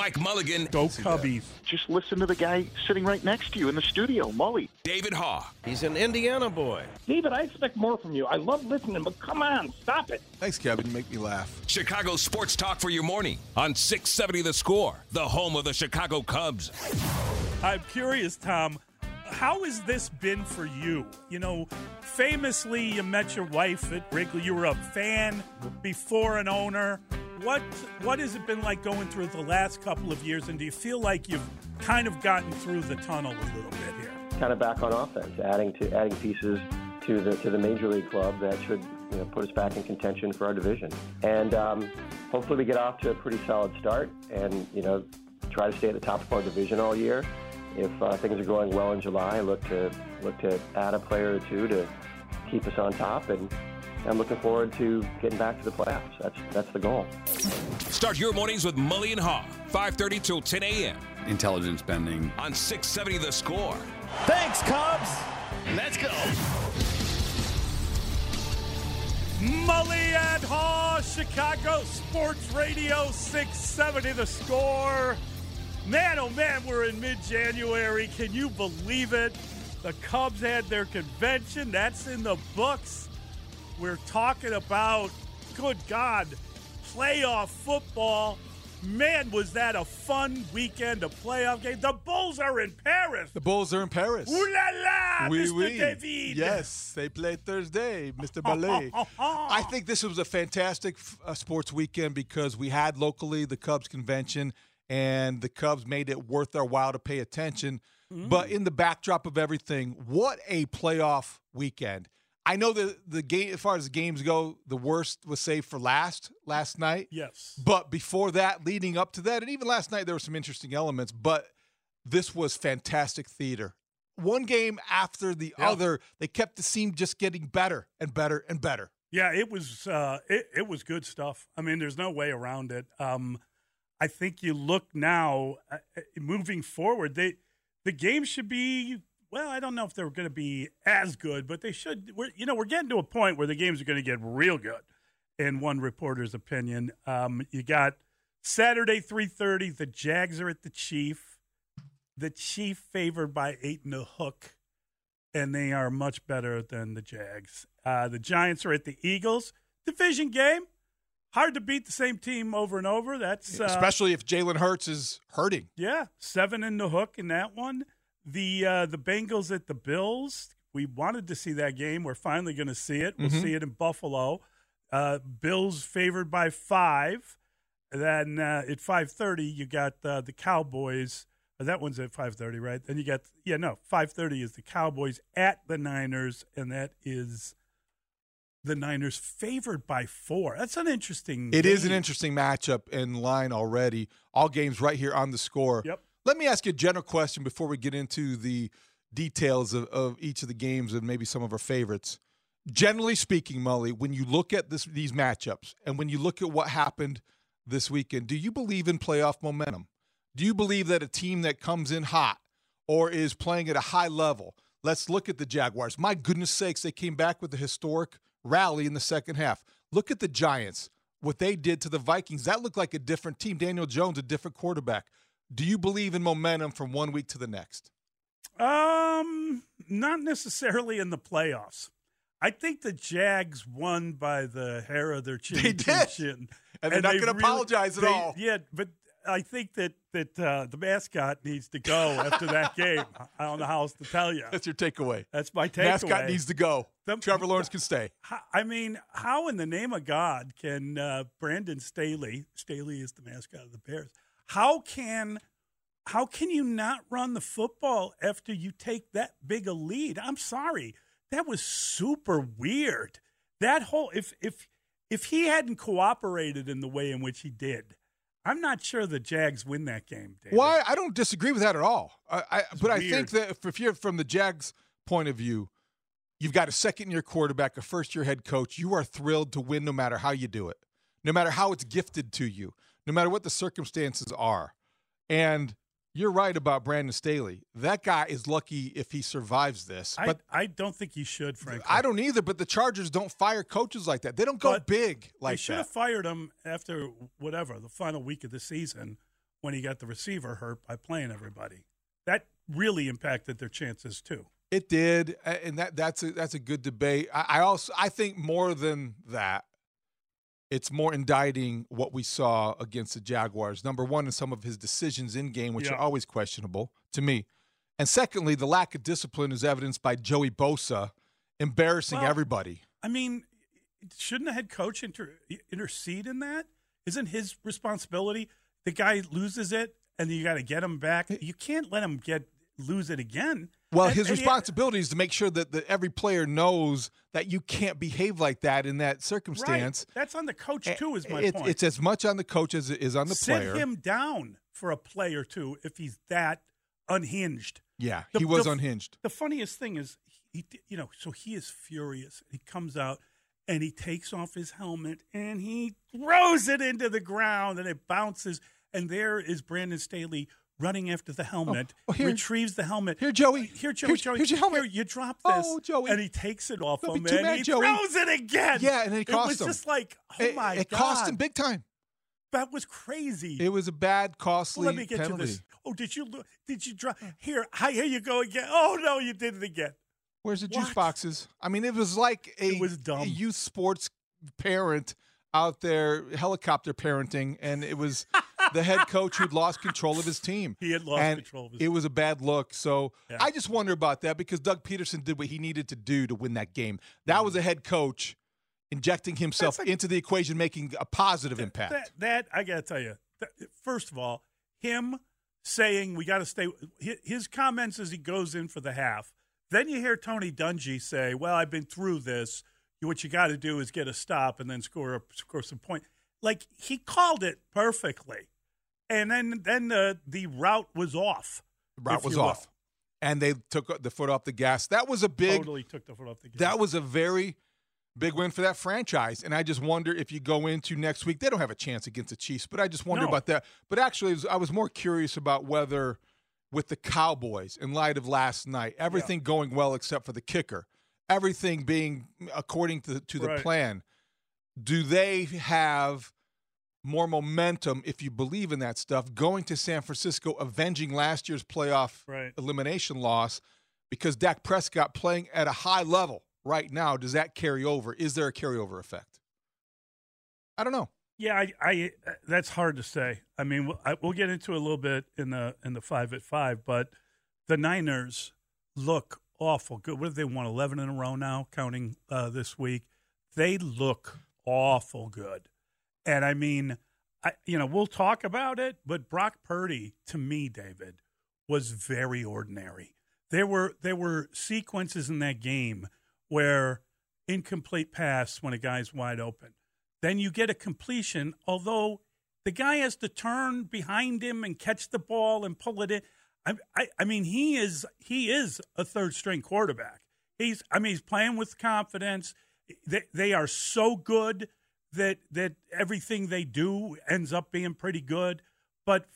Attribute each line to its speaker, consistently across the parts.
Speaker 1: Mike Mulligan,
Speaker 2: Go Cubbies.
Speaker 3: Just listen to the guy sitting right next to you in the studio, Mully.
Speaker 1: David Haugh,
Speaker 4: He's an Indiana boy.
Speaker 5: David, I expect more from you. I love listening, but come on, stop it.
Speaker 6: Thanks, Kevin. You make me laugh.
Speaker 1: Chicago sports talk for your morning on 670 The Score, the home of the Chicago Cubs.
Speaker 2: I'm curious, Tom. How has this been for you? You know, famously, you met your wife at Wrigley. You were a fan before an owner. What what has it been like going through the last couple of years? And do you feel like you've kind of gotten through the tunnel a little bit here?
Speaker 7: kind of back on offense, adding to adding pieces to the to the major league club that should you know put us back in contention for our division. And um, hopefully we get off to a pretty solid start, and you know try to stay at the top of our division all year. If uh, things are going well in July, look to look to add a player or two to keep us on top, and I'm looking forward to getting back to the playoffs. That's that's the goal.
Speaker 1: Start your mornings with Mully and Haugh, 5.30 till 10 a.m.
Speaker 8: Intelligent spending.
Speaker 1: on 670 The Score.
Speaker 5: Thanks, Cubs. Let's go.
Speaker 2: Mully and Haugh, Chicago Sports Radio 670 the score. Man, oh man, we're in mid January. Can you believe it? The Cubs had their convention. That's in the books. We're talking about, good God, playoff football. Man, was that a fun weekend of playoff game. The Bulls are in Paris.
Speaker 6: The Bulls are in Paris.
Speaker 2: Ooh la la,
Speaker 6: Oui,
Speaker 2: Mr.
Speaker 6: oui.
Speaker 2: David.
Speaker 6: Yes, they play Thursday, Mr. Ballet. I think this was a fantastic uh, sports weekend because we had locally the Cubs convention, and the Cubs made it worth our while to pay attention. But in the backdrop of everything, what a playoff weekend! I know that the game, as far as the games go, the worst was saved for last last night.
Speaker 2: Yes.
Speaker 6: But before that, leading up to that, and even last night, there were some interesting elements. But this was fantastic theater. One game after the
Speaker 2: Yeah.
Speaker 6: other, they kept the scene just getting better and better and better.
Speaker 2: Yeah, it was uh, it, it was good stuff. I mean, there's no way around it. Um, I think you look now, uh, uh, moving forward, they the game should be. Well, I don't know if they're going to be as good, but they should. We're, you know, we're getting to a point where the games are going to get real good. In one reporter's opinion, um, you got Saturday three thirty. The Jags are at the Chief. The Chief favored by eight and a hook and they are much better than the Jags. Uh, the Giants are at the Eagles. Division game. Hard to beat the same team over and over. That's uh,
Speaker 6: Especially if Jalen Hurts is hurting.
Speaker 2: yeah, seven in the hook in that one. The uh, the Bengals at the Bills. We wanted to see that game. We're finally going to see it. We'll see it in Buffalo. Uh, Bills favored by five. Then uh, at five thirty, you got uh, the Cowboys. uh, that one's at five thirty, right? Then you got yeah, no, five thirty is the Cowboys at the Niners, and that is the Niners favored by four. That's an interesting.
Speaker 6: It is an interesting matchup in line already. All games right here on the score.
Speaker 2: Yep.
Speaker 6: Let me ask you a general question before we get into the details of, of each of the games and maybe some of our favorites. Generally speaking, Mully, when you look at this these matchups and when you look at what happened this weekend, do you believe in playoff momentum? Do you believe that a team that comes in hot or is playing at a high level? Let's look at the Jaguars. My goodness sakes, they came back with a historic rally in the second half. Look at the Giants, what they did to the Vikings. That looked like a different team. Daniel Jones, a different quarterback. Do you believe in momentum from one week to the next?
Speaker 2: Um, not necessarily in the playoffs. I think the Jags won by the hair of their chin.
Speaker 6: They did.
Speaker 2: chin.
Speaker 6: And they're not gonna apologize at
Speaker 2: they-
Speaker 6: all.
Speaker 2: Yeah, but I think that that uh, the mascot needs to go after that game. I don't know how else to tell you.
Speaker 6: That's your takeaway.
Speaker 2: That's my takeaway.
Speaker 6: Mascot needs to go.
Speaker 2: The-
Speaker 6: Trevor Lawrence can stay.
Speaker 2: I mean, how in the name of God can uh, Brandon Staley? Staley is the mascot of the Bears. How can how can you not run the football after you take that big a lead? I'm sorry, that was super weird. That whole if if if he hadn't cooperated in the way in which he did, I'm not sure the Jags win that game. David.
Speaker 6: Why? I don't disagree with that at all. I, I, but I think that if, if you're from the Jags' point of view, you've got a second year quarterback, a first year head coach. You are thrilled to win no matter how you do it, no matter how it's gifted to you, no matter what the circumstances are. And you're right about Brandon Staley. That guy is lucky if he survives this.
Speaker 2: I,
Speaker 6: but
Speaker 2: I don't think he should, frankly.
Speaker 6: I don't either. But the Chargers don't fire coaches like that. They don't go
Speaker 2: But
Speaker 6: big
Speaker 2: they
Speaker 6: like
Speaker 2: should
Speaker 6: that.
Speaker 2: have fired him after whatever the final week of the season when he got the receiver hurt by playing everybody. That really impacted their chances too.
Speaker 6: It did, and that that's a that's a good debate. I, I also I think more than that, it's more indicting what we saw against the Jaguars. Number one, in some of his decisions in game, which
Speaker 2: Yeah.
Speaker 6: are always questionable to me, and secondly, the lack of discipline is evidenced by Joey Bosa embarrassing
Speaker 2: Well,
Speaker 6: everybody.
Speaker 2: I mean, shouldn't a head coach inter- intercede in that? Isn't his responsibility? The guy loses it, and you got to get him back. You can't let him get lose it again.
Speaker 6: Well,
Speaker 2: And-
Speaker 6: his
Speaker 2: and-
Speaker 6: responsibility is to make sure that, that every player knows that you can't behave like that in that
Speaker 2: Right.
Speaker 6: circumstance.
Speaker 2: That's on the coach too. Is my
Speaker 6: it's,
Speaker 2: point.
Speaker 6: It's as much on the coach as it is on the
Speaker 2: Sit
Speaker 6: player.
Speaker 2: him down for a play or two if he's that unhinged.
Speaker 6: yeah,
Speaker 2: The-
Speaker 6: he was
Speaker 2: the-
Speaker 6: unhinged.
Speaker 2: The funniest thing is, he, you know, so he is furious. He comes out and he takes off his helmet and he throws it into the ground and it bounces. And there is Brandon Staley running after the oh, helmet,
Speaker 6: oh, here-
Speaker 2: retrieves the helmet.
Speaker 6: here, Joey.
Speaker 2: Here, Joey.
Speaker 6: Here's-
Speaker 2: Joey.
Speaker 6: here's your helmet.
Speaker 2: Here, you drop this.
Speaker 6: Oh, Joey.
Speaker 2: And he takes it off
Speaker 6: Don't
Speaker 2: him
Speaker 6: be too
Speaker 2: and
Speaker 6: mad,
Speaker 2: he
Speaker 6: Joey.
Speaker 2: throws it again.
Speaker 6: Yeah, and it
Speaker 2: it
Speaker 6: cost
Speaker 2: was
Speaker 6: him.
Speaker 2: just like, oh
Speaker 6: it,
Speaker 2: my
Speaker 6: it
Speaker 2: God.
Speaker 6: It cost him big time.
Speaker 2: That was crazy.
Speaker 6: It was a bad, costly
Speaker 2: Well, let me get
Speaker 6: penalty.
Speaker 2: you this. Oh, did you? Did you drop? Here, hi, here you go again. Oh no, you did it again.
Speaker 6: Where's the juice boxes? I mean, it was like a,
Speaker 2: It was dumb.
Speaker 6: a youth sports parent out there helicopter parenting, and it was the head coach who'd lost control of his team.
Speaker 2: He had lost
Speaker 6: and
Speaker 2: control of his
Speaker 6: It was a bad look. So
Speaker 2: Yeah.
Speaker 6: I just wonder about that because Doug Pederson did what he needed to do to win that game. That was a head coach injecting himself
Speaker 2: like-
Speaker 6: into the equation, making a positive
Speaker 2: That-
Speaker 6: impact.
Speaker 2: That, that I got to tell you. that- first of all, him saying we got to stay. His comments as he goes in for the half. Then you hear Tony Dungy say, "Well, I've been through this. What you got to do is get a stop and then score a, score some point." Like he called it perfectly, and then then the the route was off.
Speaker 6: The
Speaker 2: route
Speaker 6: was
Speaker 2: you will.
Speaker 6: off, and they took the foot off the gas. That was a big.
Speaker 2: totally took the foot off the gas.
Speaker 6: That was a very big win for that franchise. And I just wonder if you go into next week, they don't have a chance against the Chiefs, but I just wonder
Speaker 2: No.
Speaker 6: about that. But actually, was- I was more curious about whether with the Cowboys, in light of last night, everything going well except for the kicker, everything being according to, to the
Speaker 2: Right.
Speaker 6: plan, do they have more momentum, if you believe in that stuff, going to San Francisco, avenging last year's playoff
Speaker 2: Right.
Speaker 6: elimination loss because Dak Prescott playing at a high level right now, does that carry over? Is there a carryover effect? I don't know.
Speaker 2: Yeah, I, I that's hard to say. I mean, we'll, I, we'll get into it a little bit in the in the five at five, but the Niners look awful good. What have they won? Eleven in a row now, counting uh, this week. They look awful good, and I mean, I you know we'll talk about it, but Brock Purdy to me, David, was very ordinary. There were there were sequences in that game where incomplete pass when a guy's wide open. Then you get a completion, although the guy has to turn behind him and catch the ball and pull it in. I, I, I mean, he is he is a third string quarterback. He's I mean, he's playing with confidence. They, they are so good that that everything they do ends up being pretty good. But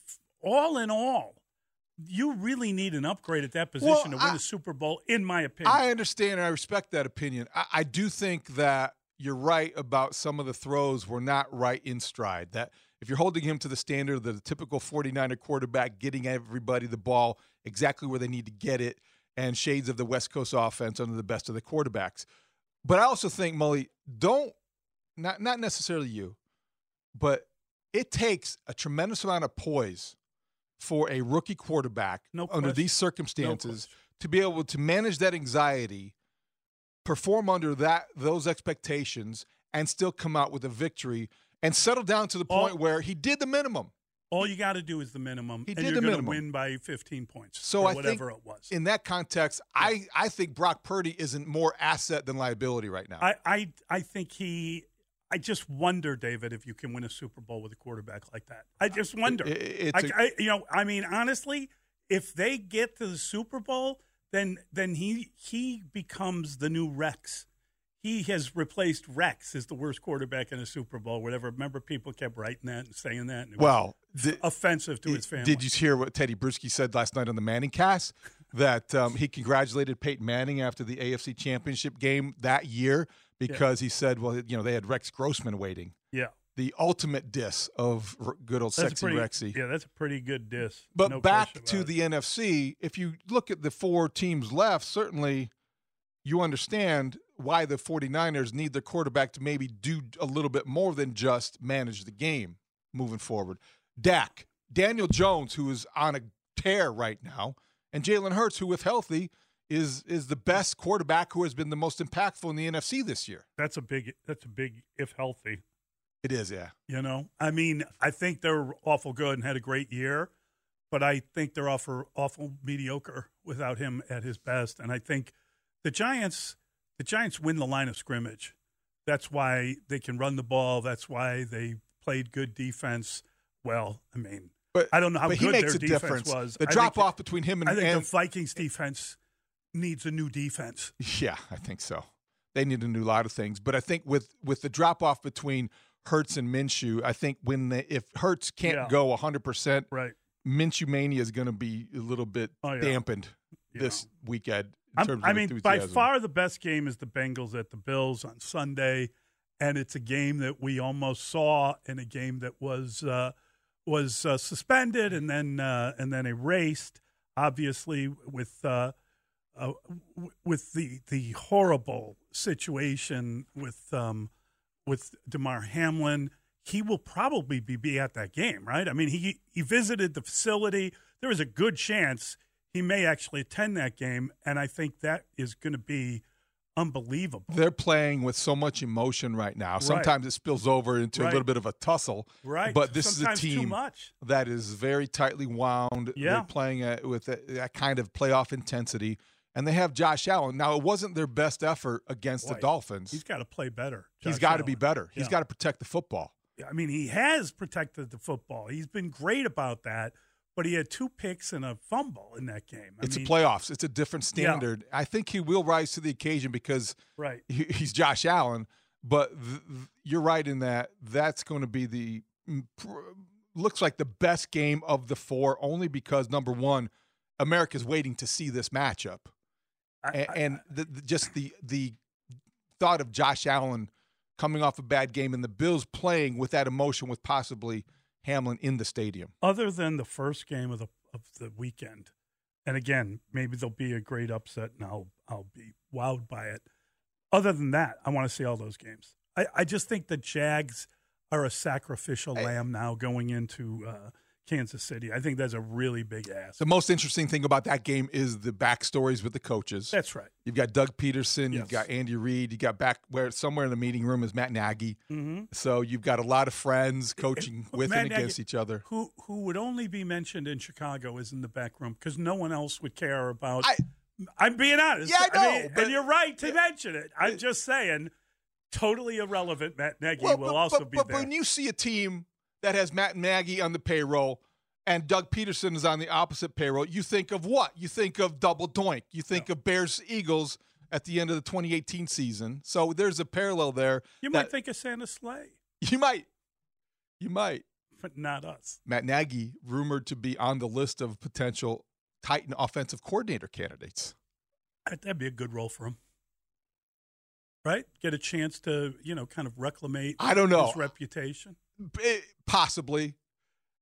Speaker 2: all in all, you really need an upgrade at that position
Speaker 6: Well,
Speaker 2: to win
Speaker 6: I-
Speaker 2: a Super Bowl, in my opinion.
Speaker 6: I understand and I respect that opinion. I, I do think that you're right about some of the throws were not right in stride. That if you're holding him to the standard of the typical 49er quarterback, getting everybody the ball exactly where they need to get it, and shades of the West Coast offense under the best of the quarterbacks. But I also think, Mully, don't not not necessarily you, but it takes a tremendous amount of poise for a rookie quarterback
Speaker 2: No
Speaker 6: under these circumstances
Speaker 2: question.
Speaker 6: to be able to manage that anxiety, perform under that those expectations, and still come out with a victory and settle down to the
Speaker 2: All-
Speaker 6: point where he did the minimum.
Speaker 2: All you got to do is the minimum,
Speaker 6: He
Speaker 2: and
Speaker 6: did
Speaker 2: you're
Speaker 6: the minimum.
Speaker 2: win by 15 points.
Speaker 6: So
Speaker 2: or
Speaker 6: I think
Speaker 2: whatever it was.
Speaker 6: in that context, I, I think Brock Purdy isn't more asset than liability right now.
Speaker 2: I, I I think he. I just wonder, David, if you can win a Super Bowl with a quarterback like that. I just wonder.
Speaker 6: I- it's
Speaker 2: I,
Speaker 6: a-
Speaker 2: I- you know, I mean, honestly, if they get to the Super Bowl, then then he he becomes the new Rex. He has replaced Rex as the worst quarterback in a Super Bowl. Whatever. Remember, people kept writing that and saying that. And it was
Speaker 6: well, the,
Speaker 2: offensive to his family.
Speaker 6: Did you hear what Tedy Bruschi said last night on the Manning cast? That um, he congratulated Peyton Manning after the AFC Championship game that year because he said, well, you know, they had Rex Grossman waiting.
Speaker 2: Yeah.
Speaker 6: the ultimate diss of good old
Speaker 2: That's
Speaker 6: sexy
Speaker 2: pretty,
Speaker 6: Rexy.
Speaker 2: Yeah, that's a pretty good diss.
Speaker 6: But
Speaker 2: no
Speaker 6: back to
Speaker 2: about
Speaker 6: the NFC, if you look at the four teams left, certainly you understand why the 49ers need their quarterback to maybe do a little bit more than just manage the game moving forward. Dak, Daniel Jones, who is on a tear right now, and Jalen Hurts, who, if healthy, is is the best quarterback who has been the most impactful in the NFC this year.
Speaker 2: That's a big. That's a big. If healthy,
Speaker 6: It is, yeah.
Speaker 2: you know. I mean, I think they're awful good and had a great year, but I think they're awful awful mediocre without him at his best. And I think the Giants, the Giants win the line of scrimmage. That's why they can run the ball. That's why they played good defense. Well, I mean,
Speaker 6: But
Speaker 2: I don't know how good
Speaker 6: he makes
Speaker 2: their
Speaker 6: a
Speaker 2: defense
Speaker 6: difference.
Speaker 2: was.
Speaker 6: The
Speaker 2: I
Speaker 6: drop off between him and,
Speaker 2: I think
Speaker 6: and
Speaker 2: the Vikings defense needs a new defense.
Speaker 6: Yeah, I think so. They need a new lot of things, but I think with with the drop off between Hurts and Minshew, I think when they, if Hurts can't
Speaker 2: Yeah.
Speaker 6: go 100, percent
Speaker 2: Right.
Speaker 6: Minshew mania is going to be a little bit
Speaker 2: Oh, yeah.
Speaker 6: dampened
Speaker 2: Yeah.
Speaker 6: this weekend.
Speaker 2: I mean, by far the best game is the Bengals at the Bills on Sunday, and it's a game that we almost saw in a game that was uh, was uh, suspended and then uh, and then erased. Obviously, with uh, w- with the the horrible situation with um, with Damar Hamlin, he will probably be, be at that game, right? I mean, he he visited the facility. There is a good chance he may actually attend that game, and I think that is going to be unbelievable.
Speaker 6: they're playing with so much emotion right now. Sometimes it spills over into a little bit of a tussle.
Speaker 2: Right,
Speaker 6: But this
Speaker 2: Sometimes
Speaker 6: is a team
Speaker 2: much.
Speaker 6: that is very tightly wound.
Speaker 2: Yeah.
Speaker 6: They're playing at, with that, that kind of playoff intensity. And they have Josh Allen. Now, it wasn't their best effort against the Dolphins.
Speaker 2: He's got to play better.
Speaker 6: He's got to be better. He's
Speaker 2: Yeah.
Speaker 6: got to protect the football.
Speaker 2: I mean, he has protected the football. He's been great about that, but he had two picks and a fumble in that game. I
Speaker 6: It's
Speaker 2: mean,
Speaker 6: a playoffs. It's a different
Speaker 2: Yeah.
Speaker 6: standard. I think he will rise to the occasion because
Speaker 2: right?
Speaker 6: he, he's Josh Allen. But th- th- you're right in that that's going to be the mm, pr- looks like the best game of the four, only because number one, America's waiting to see this matchup, and,
Speaker 2: I-
Speaker 6: and the, the, just the the thought of Josh Allen coming off a bad game and the Bills playing with that emotion with possibly Hamlin in the stadium.
Speaker 2: other than the first game of the of the weekend, and again, maybe there'll be a great upset, and I'll I'll be wowed by it. Other than that, I want to see all those games. I, I just think the Jags are a sacrificial lamb now going into uh, Kansas City. I think that's a really big ask.
Speaker 6: The most interesting thing about that game is the backstories with the coaches.
Speaker 2: That's right.
Speaker 6: You've got Doug Pederson,
Speaker 2: Yes.
Speaker 6: you've got Andy Reid, you got back where somewhere in the meeting room is Matt Nagy.
Speaker 2: Mm-hmm.
Speaker 6: So you've got a lot of friends coaching with
Speaker 2: Matt
Speaker 6: and
Speaker 2: Nagy-
Speaker 6: against each other.
Speaker 2: Who who would only be mentioned in Chicago is in the back room because no one else would care about.
Speaker 6: I-
Speaker 2: I'm being honest.
Speaker 6: Yeah, I know,
Speaker 2: mean,
Speaker 6: but-
Speaker 2: and you're right to mention it. I'm just saying, totally irrelevant. Matt Nagy
Speaker 6: Well,
Speaker 2: will
Speaker 6: but,
Speaker 2: also
Speaker 6: but,
Speaker 2: be
Speaker 6: but
Speaker 2: there.
Speaker 6: when you see a team that has Matt Nagy on the payroll and Doug Pederson is on the opposite payroll, you think of what? You think of double doink. You think of Bears Eagles at the end of the 2018 season. So there's a parallel there.
Speaker 2: you
Speaker 6: that-
Speaker 2: might think of Santa Slay,
Speaker 6: you might. You might.
Speaker 2: but not us.
Speaker 6: Matt Nagy rumored to be on the list of potential Titan offensive coordinator candidates.
Speaker 2: That'd be a good role for him, right? Get a chance to you know kind of reclamate.
Speaker 6: I don't know.
Speaker 2: his reputation.
Speaker 6: Eh, Possibly.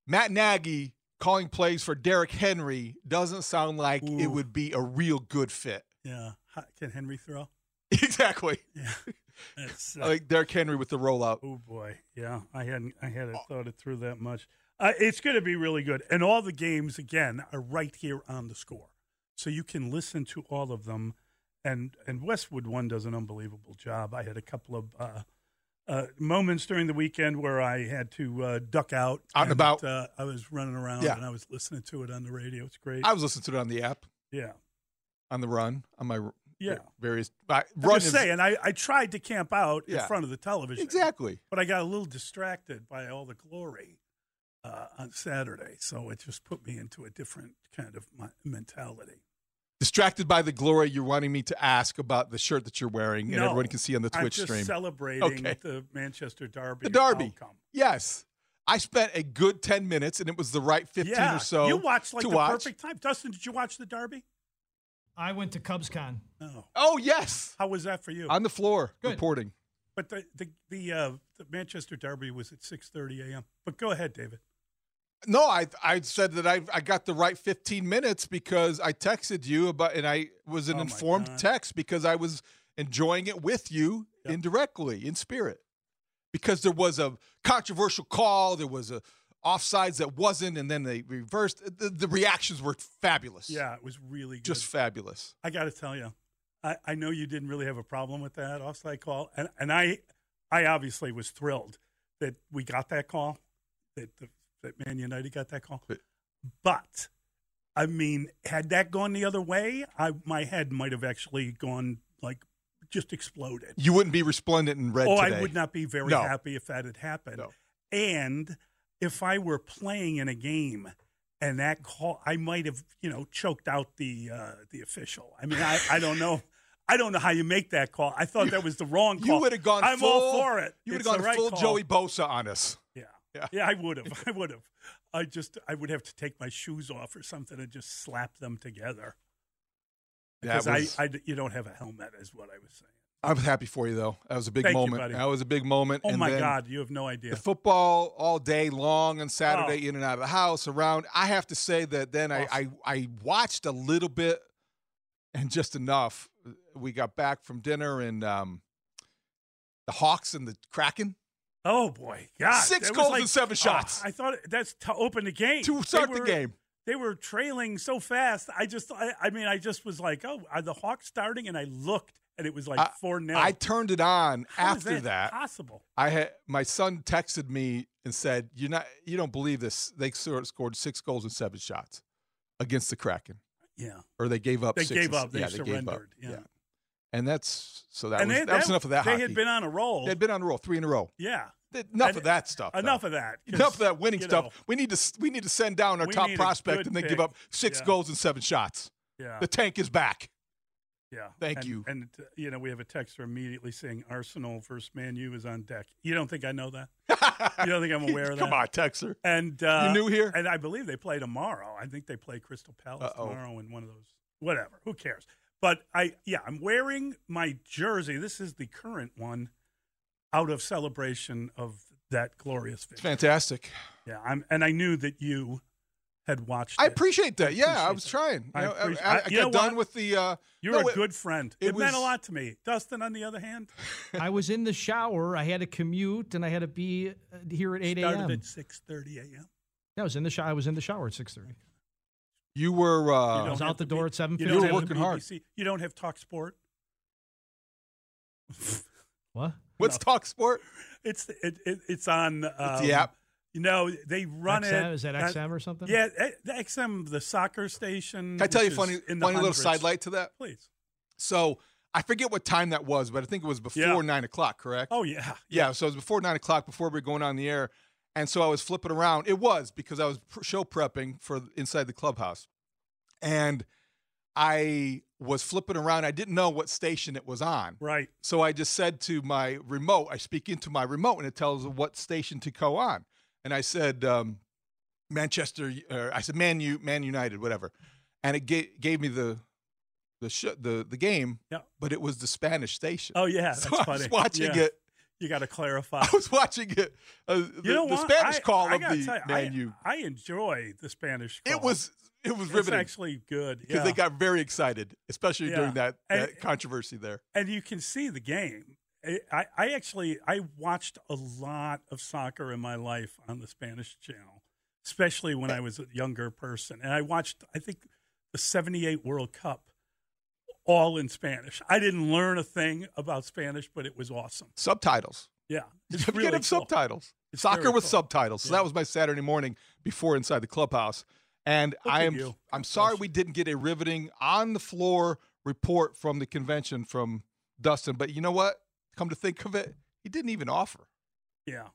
Speaker 6: Matt Nagy calling plays for Derrick Henry doesn't sound like it would be a real good fit.
Speaker 2: Yeah, can Henry throw?
Speaker 6: exactly.
Speaker 2: Yeah, That's, uh,
Speaker 6: Like Derrick Henry with the rollout.
Speaker 2: Oh boy, yeah, I hadn't I hadn't thought it through that much. Uh, it's going to be really good, and all the games again are right here on the score, so you can listen to all of them. And and Westwood One does an unbelievable job. I had a couple of uh, uh, moments during the weekend where I had to uh, duck out
Speaker 6: Out and about.
Speaker 2: Uh, I was running around
Speaker 6: Yeah.
Speaker 2: and I was listening to it on the radio. It's great.
Speaker 6: I was listening to it on the app,
Speaker 2: yeah,
Speaker 6: on the run, on my
Speaker 2: yeah.
Speaker 6: various. I,
Speaker 2: I'm
Speaker 6: run
Speaker 2: just
Speaker 6: is-
Speaker 2: saying, I, I tried to camp out in front of the television.
Speaker 6: Exactly.
Speaker 2: but I got a little distracted by all the glory uh, on Saturday, so it just put me into a different kind of mentality.
Speaker 6: Distracted by the glory, you're wanting me to ask about the shirt that you're wearing, and
Speaker 2: No,
Speaker 6: everyone can see on the
Speaker 2: I'm
Speaker 6: Twitch
Speaker 2: just
Speaker 6: stream.
Speaker 2: celebrating
Speaker 6: Okay.
Speaker 2: the Manchester Derby.
Speaker 6: The Derby.
Speaker 2: outcome.
Speaker 6: Yes. I spent a good 10 minutes, and it was the right 15
Speaker 2: yeah,
Speaker 6: or so.
Speaker 2: you watched like
Speaker 6: to
Speaker 2: the
Speaker 6: watch.
Speaker 2: perfect time. Dustin, did you watch the Derby?
Speaker 4: I went to CubsCon.
Speaker 2: No.
Speaker 6: Oh, yes.
Speaker 2: How was that for you?
Speaker 6: On the floor
Speaker 4: Good.
Speaker 6: reporting.
Speaker 2: But the the the, uh, the Manchester Derby was at six thirty a.m. But go ahead, David.
Speaker 6: No, I I said that I I got the right 15 minutes because I texted you about and I was an
Speaker 2: Oh
Speaker 6: informed
Speaker 2: God.
Speaker 6: text because I was enjoying it with you
Speaker 2: Yep.
Speaker 6: indirectly in spirit. Because there was a controversial call, there was a offsides that wasn't and then they reversed. The, the reactions were fabulous.
Speaker 2: Yeah, it was really good.
Speaker 6: Just fabulous.
Speaker 2: I got to tell you, I, I know you didn't really have a problem with that offside call, and and I I obviously was thrilled that we got that call, that the, that Man United got that call.
Speaker 6: But-
Speaker 2: I mean, had that gone the other way, I my head might have actually gone like just exploded.
Speaker 6: You wouldn't be resplendent in red
Speaker 2: Oh,
Speaker 6: today.
Speaker 2: I would not be very
Speaker 6: No.
Speaker 2: happy if that had happened.
Speaker 6: No.
Speaker 2: And if I were playing in a game and that call, I might have, you know, choked out the uh, the official. I mean, I, I don't know. I don't know how you make that call. I thought that was the wrong call.
Speaker 6: You would have gone
Speaker 2: I'm
Speaker 6: full,
Speaker 2: all for it.
Speaker 6: You would have gone
Speaker 2: right
Speaker 6: full
Speaker 2: call.
Speaker 6: Joey Bosa on us.
Speaker 2: Yeah.
Speaker 6: Yeah.
Speaker 2: yeah. I would have. I would have. I just, I would have to take my shoes off or something and just slap them together. Because
Speaker 6: was-
Speaker 2: I, I, you don't have a helmet, is what I was saying.
Speaker 6: I was happy for you though. That was a big
Speaker 2: Thank you,
Speaker 6: moment.
Speaker 2: buddy.
Speaker 6: that was a big moment.
Speaker 2: Oh
Speaker 6: And
Speaker 2: my God, you have no idea.
Speaker 6: The football all day long on Saturday,
Speaker 2: Oh.
Speaker 6: in and out of the house, around. I have to say that then I, I I watched a little bit and just enough. We got back from dinner and um, the Hawks and the Kraken
Speaker 2: Oh boy, God!
Speaker 6: Six
Speaker 2: that
Speaker 6: goals and seven oh, shots.
Speaker 2: Oh, I thought that's to open the game
Speaker 6: to start the
Speaker 2: were-
Speaker 6: game.
Speaker 2: They were trailing so fast. I just, I, I mean, I just was like, oh, are the Hawks starting? And I looked, and it was like
Speaker 6: I-
Speaker 2: four 0
Speaker 6: I turned it on
Speaker 2: How
Speaker 6: after that.
Speaker 2: possible.
Speaker 6: I had my son texted me and said, "You're not, you don't believe this. They scored scored six goals and seven shots against the Kraken,
Speaker 2: Yeah,
Speaker 6: or they gave up.
Speaker 2: they
Speaker 6: six
Speaker 2: gave up. They
Speaker 6: yeah, they gave up.
Speaker 2: surrendered. Yeah,
Speaker 6: and that's so that
Speaker 2: and
Speaker 6: was
Speaker 2: they,
Speaker 6: that was enough of that.
Speaker 2: They
Speaker 6: hockey.
Speaker 2: had been on a roll.
Speaker 6: They'd been on a roll, three in a row.
Speaker 2: yeah,
Speaker 6: Enough
Speaker 2: And-
Speaker 6: of that stuff. though.
Speaker 2: enough of that.
Speaker 6: Enough of that winning stuff.
Speaker 2: know,
Speaker 6: we need to we need to send down our top prospect and then
Speaker 2: pick.
Speaker 6: give up six
Speaker 2: Yeah.
Speaker 6: goals and seven shots.
Speaker 2: yeah,
Speaker 6: The tank is back.
Speaker 2: yeah.
Speaker 6: Thank
Speaker 2: And-
Speaker 6: you.
Speaker 2: And you know, we have a texter immediately saying Arsenal versus Man U is on deck. You don't think I know that? You don't think I'm aware of that?
Speaker 6: Come on, Texer.
Speaker 2: And uh,
Speaker 6: You new here?
Speaker 2: And I believe they play tomorrow. I think they play Crystal Palace
Speaker 6: Uh-oh.
Speaker 2: tomorrow in one of those. Whatever. Who cares? But I, yeah, I'm wearing my jersey. This is the current one, out of celebration of that glorious
Speaker 6: It's
Speaker 2: victory.
Speaker 6: fantastic.
Speaker 2: Yeah, I'm, and I knew that you had watched.
Speaker 6: I
Speaker 2: it.
Speaker 6: appreciate that. Yeah, I was
Speaker 2: that.
Speaker 6: trying. You
Speaker 2: I
Speaker 6: know, I,
Speaker 2: appreciate-
Speaker 6: I,
Speaker 2: I-
Speaker 6: I
Speaker 2: you
Speaker 6: got done
Speaker 2: what?
Speaker 6: with the. Uh,
Speaker 2: You're
Speaker 6: no,
Speaker 2: a
Speaker 6: it-
Speaker 2: good friend.
Speaker 6: it
Speaker 2: It, meant a lot to me. Dustin, on the other hand,
Speaker 4: I was in the shower. I had to commute, and I had to be uh, here at eight a.m.
Speaker 2: started
Speaker 4: a.m.
Speaker 2: at six thirty a.m.
Speaker 4: Yeah, I was in the shower. I was in the shower at six thirty.
Speaker 6: You were. Uh,
Speaker 2: don't
Speaker 4: was out the door
Speaker 2: be-
Speaker 4: at 7:15.
Speaker 2: You
Speaker 6: You
Speaker 2: don't
Speaker 6: were
Speaker 2: have
Speaker 6: working hard.
Speaker 2: You don't have Talk Sport.
Speaker 4: What?
Speaker 6: what's talk sport?
Speaker 2: It's it, it, it's on um,
Speaker 6: the app?
Speaker 2: You know they run
Speaker 4: XM?
Speaker 2: it.
Speaker 4: Is that
Speaker 2: uh,
Speaker 4: XM or something?
Speaker 2: Yeah, eh, the XM, the soccer station.
Speaker 6: Can I tell you
Speaker 2: which
Speaker 6: funny,
Speaker 2: is in the
Speaker 6: funny little sidelight to that?
Speaker 2: Please.
Speaker 6: So I forget what time that was, but I think it was before
Speaker 2: Yeah.
Speaker 6: nine o'clock. Correct?
Speaker 2: Oh yeah,
Speaker 6: Yeah, so it was before nine o'clock, before we were going on the air, and so I was flipping around. It was because I was show prepping for inside the clubhouse, and I was flipping around. I didn't know what station it was on,
Speaker 2: right.
Speaker 6: so I just said to my remote, I speak into my remote, and it tells what station to go on, and I said um, Manchester, I said Man U, Man United, whatever, and it gave gave me the the sh- the the game,
Speaker 2: Yeah.
Speaker 6: but it was the Spanish station.
Speaker 2: Oh yeah,
Speaker 6: so
Speaker 2: that's
Speaker 6: I
Speaker 2: funny.
Speaker 6: was watching
Speaker 2: Yeah.
Speaker 6: it.
Speaker 2: You got to clarify.
Speaker 6: I was watching it. Uh, the,
Speaker 2: you know
Speaker 6: the
Speaker 2: what?
Speaker 6: Spanish
Speaker 2: I-
Speaker 6: call
Speaker 2: I
Speaker 6: of
Speaker 2: gotta
Speaker 6: the
Speaker 2: you,
Speaker 6: Man
Speaker 2: I. I enjoy the Spanish. Call.
Speaker 6: It was it was
Speaker 2: It's actually good
Speaker 6: because
Speaker 2: yeah.
Speaker 6: they got very excited, especially
Speaker 2: Yeah.
Speaker 6: during that,
Speaker 2: And-
Speaker 6: that controversy there.
Speaker 2: and you can see the game. I, I I actually I watched a lot of soccer in my life on the Spanish channel, especially when I was a younger person. And I watched I think the '78 World Cup all in Spanish. I didn't learn a thing about Spanish, but it was awesome.
Speaker 6: Subtitles.
Speaker 2: Yeah, it's really cool.
Speaker 6: subtitles.
Speaker 2: It's
Speaker 6: Soccer with
Speaker 2: cool.
Speaker 6: subtitles. So
Speaker 2: Yeah.
Speaker 6: that was my Saturday morning before inside the clubhouse. And
Speaker 2: Look
Speaker 6: I am
Speaker 2: you.
Speaker 6: I'm sorry we didn't get a riveting on the floor report from the convention from Dustin. But you know what? Come to think of it, he didn't even offer.
Speaker 2: Yeah,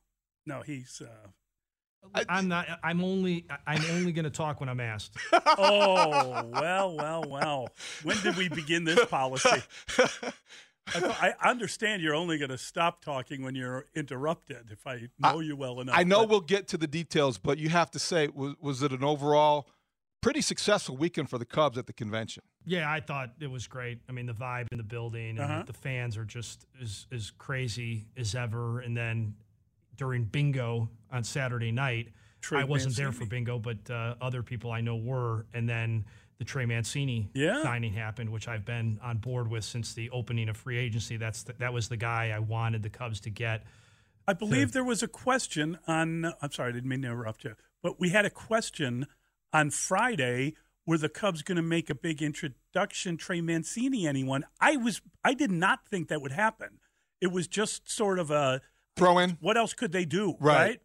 Speaker 2: no, he's. Uh,
Speaker 4: I'm not. I'm only. I'm only going to talk when I'm asked.
Speaker 2: oh well, well, well. When did we begin this policy? I, I understand you're only going to stop talking when you're interrupted. If I know you well enough,
Speaker 6: I know
Speaker 2: but-
Speaker 6: we'll get to the details, but you have to say, was, was it an overall pretty successful weekend for the Cubs at the convention.
Speaker 4: Yeah, I thought it was great. I mean, the vibe in the building and
Speaker 2: Uh-huh.
Speaker 4: the fans are just as as crazy as ever. And then during bingo on Saturday night,
Speaker 2: Trey
Speaker 4: I wasn't there for bingo, but uh, other people I know were. And then the Trey Mancini
Speaker 2: Yeah.
Speaker 4: signing happened, which I've been on board with since the opening of free agency. That's the, that was the guy I wanted the Cubs to get.
Speaker 2: I believe there was a question on. I'm sorry, I didn't mean to interrupt you, but we had a question on Friday. Were the Cubs going to make a big introduction, Trey Mancini, anyone? I was. I did not think that would happen. It was just sort of a
Speaker 6: Throw in.
Speaker 2: what else could they do,
Speaker 6: Right.
Speaker 2: right?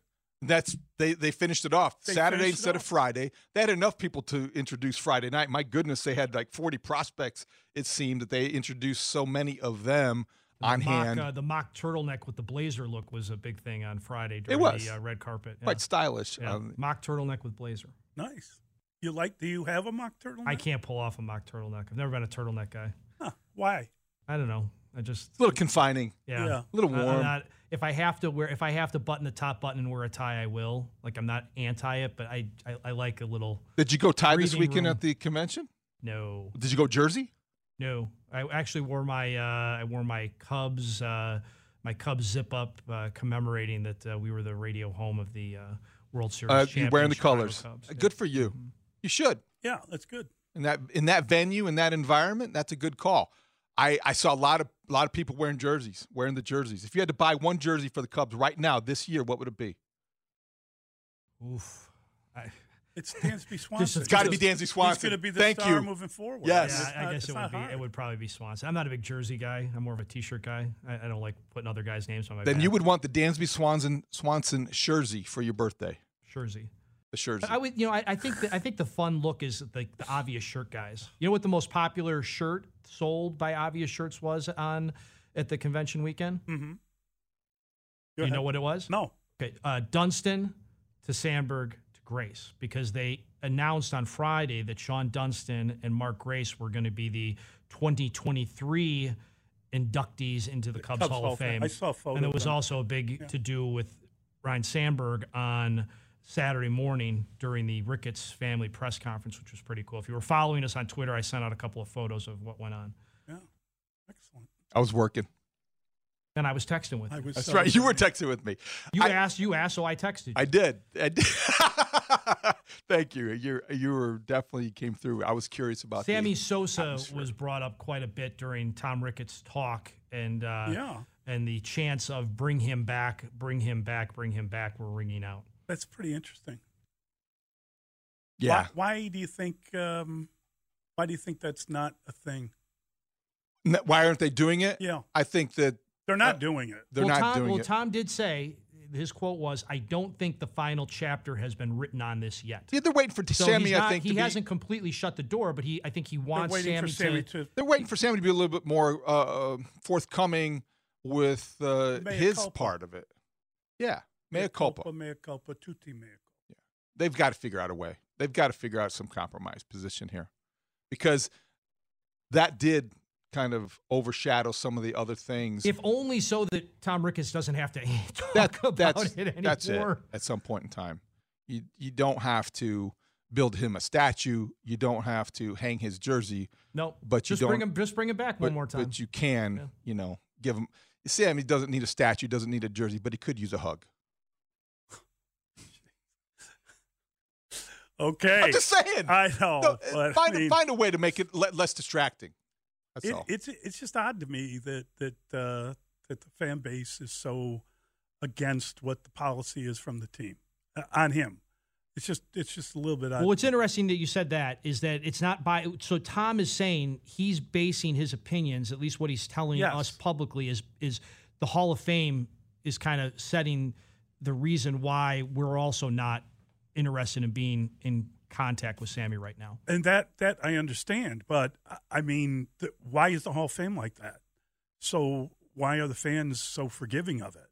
Speaker 6: That's they they finished it off
Speaker 2: They
Speaker 6: Saturday
Speaker 2: finished it
Speaker 6: instead of. Friday. They had enough people to introduce Friday night. My goodness, they had like 40 prospects. It seemed that they introduced so many of them on
Speaker 4: the
Speaker 6: hand.
Speaker 4: Mock, uh, the mock turtleneck with the blazer look was a big thing on Friday during
Speaker 6: was.
Speaker 4: the uh, red carpet. Yeah.
Speaker 6: Quite stylish.
Speaker 4: Yeah.
Speaker 6: Um,
Speaker 4: mock turtleneck with blazer.
Speaker 2: Nice. You like? Do you have a mock turtle?
Speaker 4: I can't pull off a mock turtleneck. I've never been a turtleneck guy.
Speaker 2: Huh. Why?
Speaker 4: I don't know. I just
Speaker 6: it's a little confining.
Speaker 4: yeah,
Speaker 2: Yeah.
Speaker 6: A little
Speaker 4: I-
Speaker 6: warm.
Speaker 4: not- if I have to wear, if I have to button the top button and wear a tie, I will. Like I'm not anti it, but I I, I like a little.
Speaker 6: Did you go tie this weekend
Speaker 4: room.
Speaker 6: at the convention?
Speaker 4: No,
Speaker 6: Did you go Jersey?
Speaker 4: no. I actually wore my uh, I wore my Cubs uh, my Cubs zip up uh, commemorating that uh, we were the radio home of the uh, World Series.
Speaker 6: Uh, you wearing the
Speaker 4: Chicago
Speaker 6: colors.
Speaker 4: Cubs.
Speaker 6: Uh,
Speaker 4: Yeah.
Speaker 6: Good for you.
Speaker 4: Mm-hmm.
Speaker 6: You should.
Speaker 2: Yeah, that's good.
Speaker 6: in that in that venue in that environment that's a good call i i saw a lot of a lot of people wearing jerseys wearing the jerseys if you had to buy one jersey for the cubs right now this year what would it be
Speaker 4: Oof. I,
Speaker 2: It's Dansby Swanson.
Speaker 4: It's
Speaker 6: gotta be Dansby Swanson.
Speaker 2: He's going to be the
Speaker 6: Thank
Speaker 2: star
Speaker 6: you.
Speaker 2: moving forward.
Speaker 6: Yes.
Speaker 4: Yeah,
Speaker 2: It's
Speaker 4: I
Speaker 2: not-
Speaker 4: guess it would be.
Speaker 2: hard.
Speaker 4: It would probably be Swanson. I'm not a big jersey guy. I'm more of a T-shirt guy. I, I don't like putting other guys' names on my.
Speaker 6: then
Speaker 4: back.
Speaker 6: you would want the dansby swanson swanson jersey for your birthday
Speaker 4: jersey.
Speaker 6: The jersey
Speaker 4: I would, you know, I, I think the, I think the fun look is the, the obvious shirt guys. You know what the most popular shirt sold by obvious shirts was on at the convention weekend?
Speaker 2: Mm-hmm.
Speaker 4: You know what it was?
Speaker 2: No.
Speaker 4: Okay, uh, Dunston to Sandberg to Grace because they announced on Friday that Shawon Dunston and Mark Grace were going to be the 2023 inductees into the Cubs, Hall, of Fame.
Speaker 2: I saw a photo
Speaker 4: And there was also a big to do with Ryne Sandberg on Saturday morning during the Ricketts family press conference, which was pretty cool. If you were following us on Twitter, I sent out a couple of photos of what went on.
Speaker 2: Yeah. Excellent.
Speaker 6: i was working
Speaker 4: And I was texting with
Speaker 2: I
Speaker 4: you.
Speaker 2: was
Speaker 6: that's
Speaker 2: so
Speaker 6: right you were texting with me
Speaker 4: You
Speaker 6: I-
Speaker 4: asked, you asked, so I texted you.
Speaker 6: I did. I did. Thank you. You you were definitely came through. I was curious about the-
Speaker 4: Sammy Sosa
Speaker 6: atmosphere.
Speaker 4: was brought up quite a bit during Tom Ricketts' talk, and uh,
Speaker 2: Yeah.
Speaker 4: and the chance of bring him back, bring him back, bring him back were ringing out.
Speaker 2: That's pretty interesting.
Speaker 6: Yeah.
Speaker 2: Why, why do you think? Um, why do you think that's not a thing?
Speaker 6: Why aren't they doing it?
Speaker 2: Yeah.
Speaker 6: I think that
Speaker 2: They're not
Speaker 6: Uh,
Speaker 2: doing it.
Speaker 6: they're
Speaker 4: well,
Speaker 6: not
Speaker 4: Tom,
Speaker 6: doing
Speaker 4: well,
Speaker 6: it.
Speaker 4: Well, Tom did say his quote was, "I don't think the final chapter has been written on this yet."
Speaker 6: Yeah, they're waiting for
Speaker 4: So
Speaker 6: Sammy.
Speaker 4: not,
Speaker 6: I think
Speaker 4: he
Speaker 6: to be-
Speaker 4: hasn't completely shut the door, but he I think he
Speaker 2: They're
Speaker 4: wants Sammy,
Speaker 2: for Sammy
Speaker 4: to.
Speaker 2: to.
Speaker 6: they're waiting for Sammy to be a little bit more uh, uh, forthcoming with uh, his part of it. Yeah, mea culpa.
Speaker 2: Mea culpa. Tutti mea culpa.
Speaker 6: They've got to figure out a way. They've got to figure out some compromise position here, because that did kind of overshadow some of the other things.
Speaker 4: If only so that Tom Ricketts doesn't have to talk
Speaker 6: that,
Speaker 4: about
Speaker 6: that's
Speaker 4: it anymore.
Speaker 6: that's it. At some point in time, you you don't have to build him a statue. You don't have to hang his jersey.
Speaker 4: No,
Speaker 6: But you
Speaker 4: just bring him. Just bring him back
Speaker 6: but,
Speaker 4: one more time.
Speaker 6: But you can,
Speaker 4: Yeah.
Speaker 6: you know, give him. Sammy doesn't need a statue, doesn't need a jersey, but he could use a hug.
Speaker 2: Okay.
Speaker 6: I'm just saying.
Speaker 2: I know.
Speaker 6: No,
Speaker 2: but,
Speaker 6: find
Speaker 2: I mean,
Speaker 6: a, find a way to make it le- less distracting. That's
Speaker 2: it,
Speaker 6: all.
Speaker 2: it's it's just odd to me that that uh, that the fan base is so against what the policy is from the team uh, on him. It's just it's just a little bit odd.
Speaker 4: Well, what's interesting that you said that is that it's not by. So Tom is saying he's basing his opinions, at least what he's telling
Speaker 2: Yes.
Speaker 4: us publicly, is is the Hall of Fame is kind of setting the reason why we're also not interested in being in contact with Sammy right now.
Speaker 2: and that that I understand, but I- I mean, th- why is the Hall of Fame like that? So why are the fans so forgiving of it?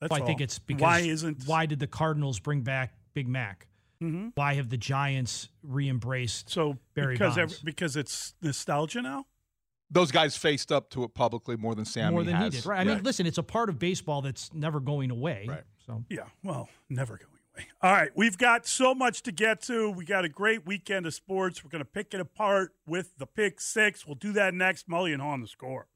Speaker 2: That's
Speaker 4: I think it's because
Speaker 2: why isn't
Speaker 4: why did the Cardinals bring back Big Mac?
Speaker 2: Mhm.
Speaker 4: Why have the Giants re-embraced?
Speaker 2: so
Speaker 4: Barry
Speaker 2: because
Speaker 4: Bonds.
Speaker 2: every, because it's nostalgia now?
Speaker 6: Those guys faced up to it publicly more than Sammy
Speaker 4: more than
Speaker 6: has.
Speaker 4: he did, right? I mean, listen, it's a part of baseball that's never going away.
Speaker 6: Right.
Speaker 4: So
Speaker 2: Yeah, well, never going away. All right, we've got so much to get to. We got a great weekend of sports. We're going to pick it apart with the pick six. We'll do that next. Mully and Haugh on the score.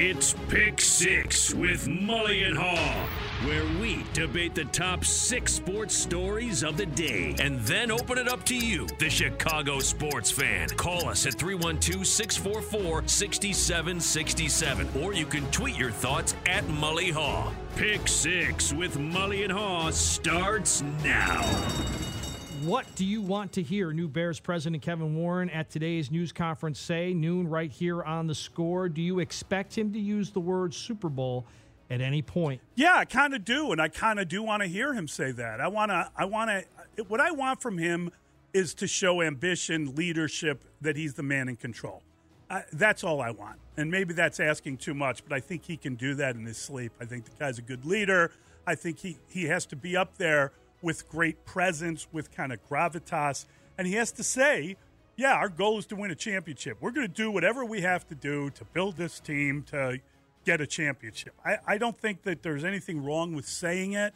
Speaker 8: It's Pick Six with Mully and Haugh, where we debate the top six sports stories of the day and then open it up to you, the Chicago sports fan. Call us at 312 644 6767, or you can tweet your thoughts at Mully Haugh. Pick Six with Mully and Haugh starts now.
Speaker 4: What do you want to hear? New Bears president Kevin Warren at today's news conference say, noon right here on the score. Do you expect him to use the word Super Bowl at any point?
Speaker 2: Yeah, I kind of do, and I kind of do want to hear him say that. I want to. I want to. What I want from him is to show ambition, leadership, that he's the man in control. I, that's all I want. And maybe that's asking too much, but I think he can do that in his sleep. I think the guy's a good leader. I think he, he has to be up there with great presence, with kind of gravitas. And he has to say, yeah, our goal is to win a championship. We're going to do whatever we have to do to build this team to get a championship. I, I don't think that there's anything wrong with saying it.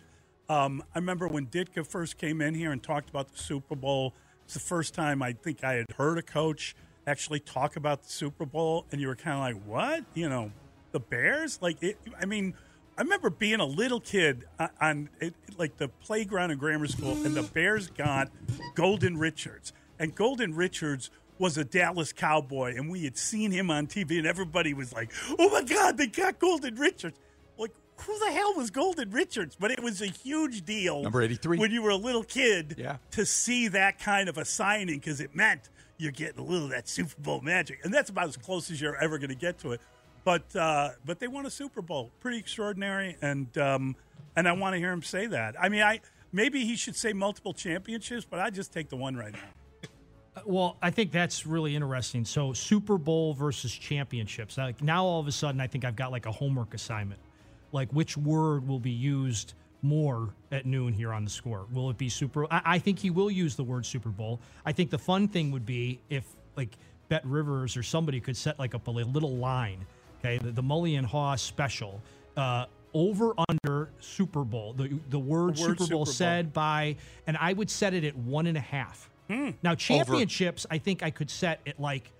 Speaker 2: Um, I remember when Ditka first came in here and talked about the Super Bowl. It's the first time I think I had heard a coach actually talk about the Super Bowl, and you were kind of like, "What? You know, the Bears? Like, it, I mean, I remember being a little kid uh, on, it, like the playground in grammar school, and the Bears got Golden Richards, and Golden Richards was a Dallas Cowboy, and we had seen him on TV, and everybody was like, "Oh my God, they got Golden Richards!" Like, who the hell was Golden Richards? But it was a huge deal.
Speaker 6: Number 83.
Speaker 2: When you were a little kid
Speaker 6: Yeah.
Speaker 2: to see that kind of a signing because it meant you're getting a little of that Super Bowl magic. And that's about as close as you're ever going to get to it. But uh, but they won a Super Bowl. Pretty extraordinary. And um, and I want to hear him say that. I mean, I maybe he should say multiple championships, but I just take the one right now.
Speaker 4: Well, I think that's really interesting. So Super Bowl versus championships. Like now, all of a sudden, I think I've got like a homework assignment. Like which word will be used more at noon here on the score? Will it be Super? I, I think he will use the word Super Bowl. I think the fun thing would be if like BetRivers or somebody could set like up a little line. Okay, the, the Mully and Haugh special. Uh, over under Super Bowl. The the word,
Speaker 2: The word
Speaker 4: Super Bowl
Speaker 2: Super Bowl.
Speaker 4: said by, and I would set it at one and a half. Now championships, I think I could set at like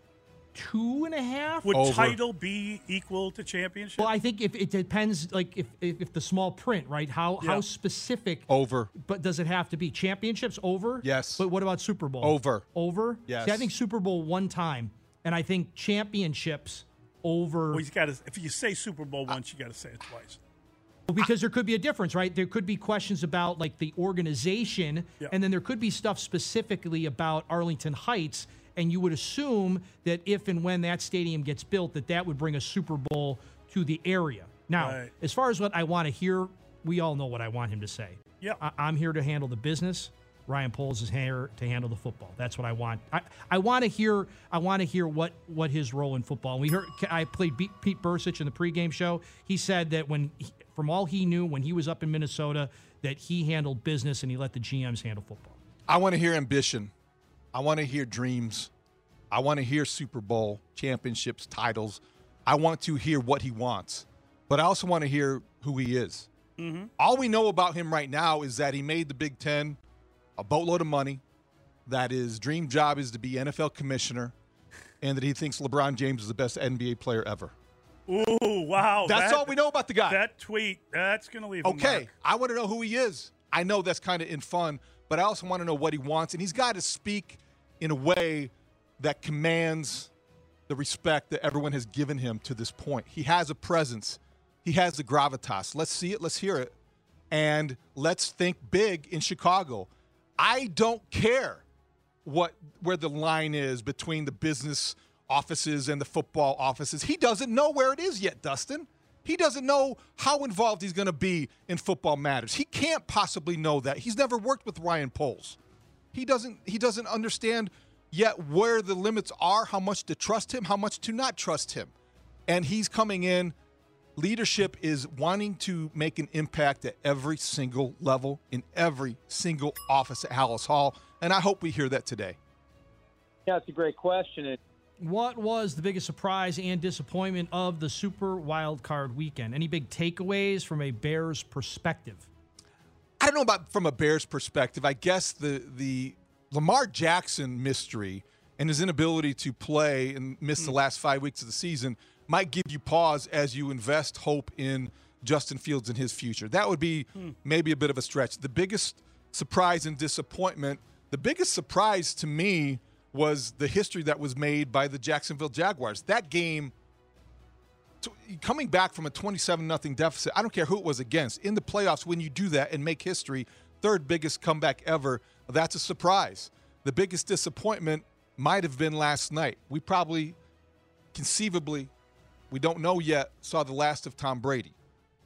Speaker 4: two and a half.
Speaker 2: Would
Speaker 6: Over.
Speaker 2: title be equal to championship?
Speaker 4: Well, I think if it depends, like if if, if the small print, right? How
Speaker 2: Yeah.
Speaker 4: how specific?
Speaker 6: Over.
Speaker 4: But does it have to be championships over?
Speaker 6: Yes.
Speaker 4: But what about Super Bowl?
Speaker 6: Over.
Speaker 4: Over.
Speaker 6: Yes.
Speaker 4: See, I think Super Bowl one time, and I think championships over.
Speaker 2: well, he's got to. If you say Super Bowl once, you got to say it twice.
Speaker 4: Well, because there could be a difference, right? There could be questions about like the organization,
Speaker 2: Yeah.
Speaker 4: and then there could be stuff specifically about Arlington Heights. And you would assume that if and when that stadium gets built, that that would bring a Super Bowl to the area. Now,
Speaker 2: Right.
Speaker 4: as far as what I want to hear, we all know what I want him to say.
Speaker 2: Yeah.
Speaker 4: I- I'm here to handle the business. Ryan Poles is here to handle the football. That's what I want. I, I want to hear. I want to hear what what his role in football. We heard. I played Pete Pete Bercich in the pregame show. He said that when, he, from all he knew, when he was up in Minnesota, that he handled business and he let the GMs handle football.
Speaker 6: I want to hear ambition. I want to hear dreams. I want to hear Super Bowl championships, titles. I want to hear what he wants, but I also want to hear who he is. Mm-hmm. All we know about him right now is that he made the Big Ten a boatload of money, that his dream job is to be NFL commissioner, and that he thinks LeBron James is the best NBA player ever.
Speaker 2: Ooh, wow!
Speaker 6: That's
Speaker 2: that-
Speaker 6: all we know about the guy.
Speaker 2: That tweet. That's going to leave. a
Speaker 6: Okay. I want to know who he is. I know that's kind of in fun, but I also want to know what he wants, and he's got to speak in a way that commands the respect that everyone has given him to this point. He has a presence. He has the gravitas. Let's see it. Let's hear it. And let's think big in Chicago. I don't care what where the line is between the business offices and the football offices. He doesn't know where it is yet, Dustin. He doesn't know how involved he's going to be in football matters. He can't possibly know that. He's never worked with Ryan Poles. He doesn't he doesn't understand yet where the limits are, how much to trust him, how much to not trust him. And he's coming in leadership is wanting to make an impact at every single level in every single office at Halas Hall, and I hope we hear that today.
Speaker 5: Yeah, it's a great question.
Speaker 4: What was the biggest surprise and disappointment of the Super Wild Card Weekend? Any big takeaways from a Bears perspective?
Speaker 6: I don't know about from a Bears perspective. I guess the the Lamar Jackson mystery and his inability to play and miss the mm. last five weeks of the season might give you pause as you invest hope in Justin Fields and his future. That would be hmm. maybe a bit of a stretch. The biggest surprise and disappointment, the biggest surprise to me was the history that was made by the Jacksonville Jaguars. That game coming back from a 27 nothing deficit, I don't care who it was against. In the playoffs, when you do that and make history, third biggest comeback ever, that's a surprise. The biggest disappointment might have been last night. We probably, conceivably, we don't know yet, saw the last of Tom Brady.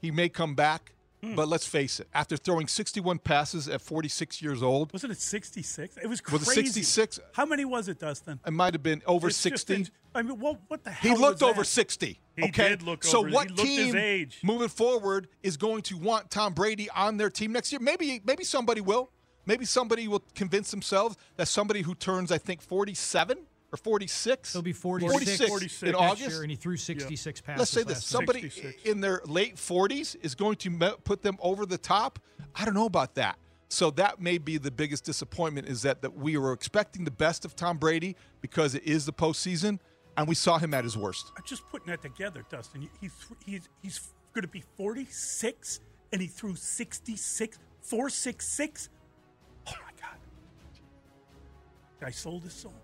Speaker 6: He may come back, but let's face it, after throwing 61 passes at 46 years old,
Speaker 2: Wasn't it 66? It was
Speaker 6: Was
Speaker 2: crazy.
Speaker 6: it 66?
Speaker 2: How many was it, Dustin?
Speaker 6: it might have been over
Speaker 2: It's
Speaker 6: 60.
Speaker 2: ins- I mean, what, what the hell?
Speaker 6: He looked
Speaker 2: was
Speaker 6: over
Speaker 2: that?
Speaker 6: 60.
Speaker 2: He
Speaker 6: okay?
Speaker 2: did look
Speaker 6: so
Speaker 2: over-
Speaker 6: what
Speaker 2: he looked his
Speaker 6: team moving forward is going to want Tom Brady on their team next year? Maybe maybe somebody will. Maybe somebody will convince themselves that somebody who turns I think 47 or 46
Speaker 4: He'll be 46,
Speaker 2: 46
Speaker 6: in August.
Speaker 4: Year, and he threw 66 passes.
Speaker 6: Let's say this: somebody
Speaker 2: 66.
Speaker 6: in their late 40s is going to put them over the top. I don't know about that. So that may be the biggest disappointment is that that we were expecting the best of Tom Brady because it is the postseason, and we saw him at his worst.
Speaker 2: I'm just putting that together, Dustin. He, he he's he's going to be 46, and he threw 66, 466. Oh my God! I sold his soul.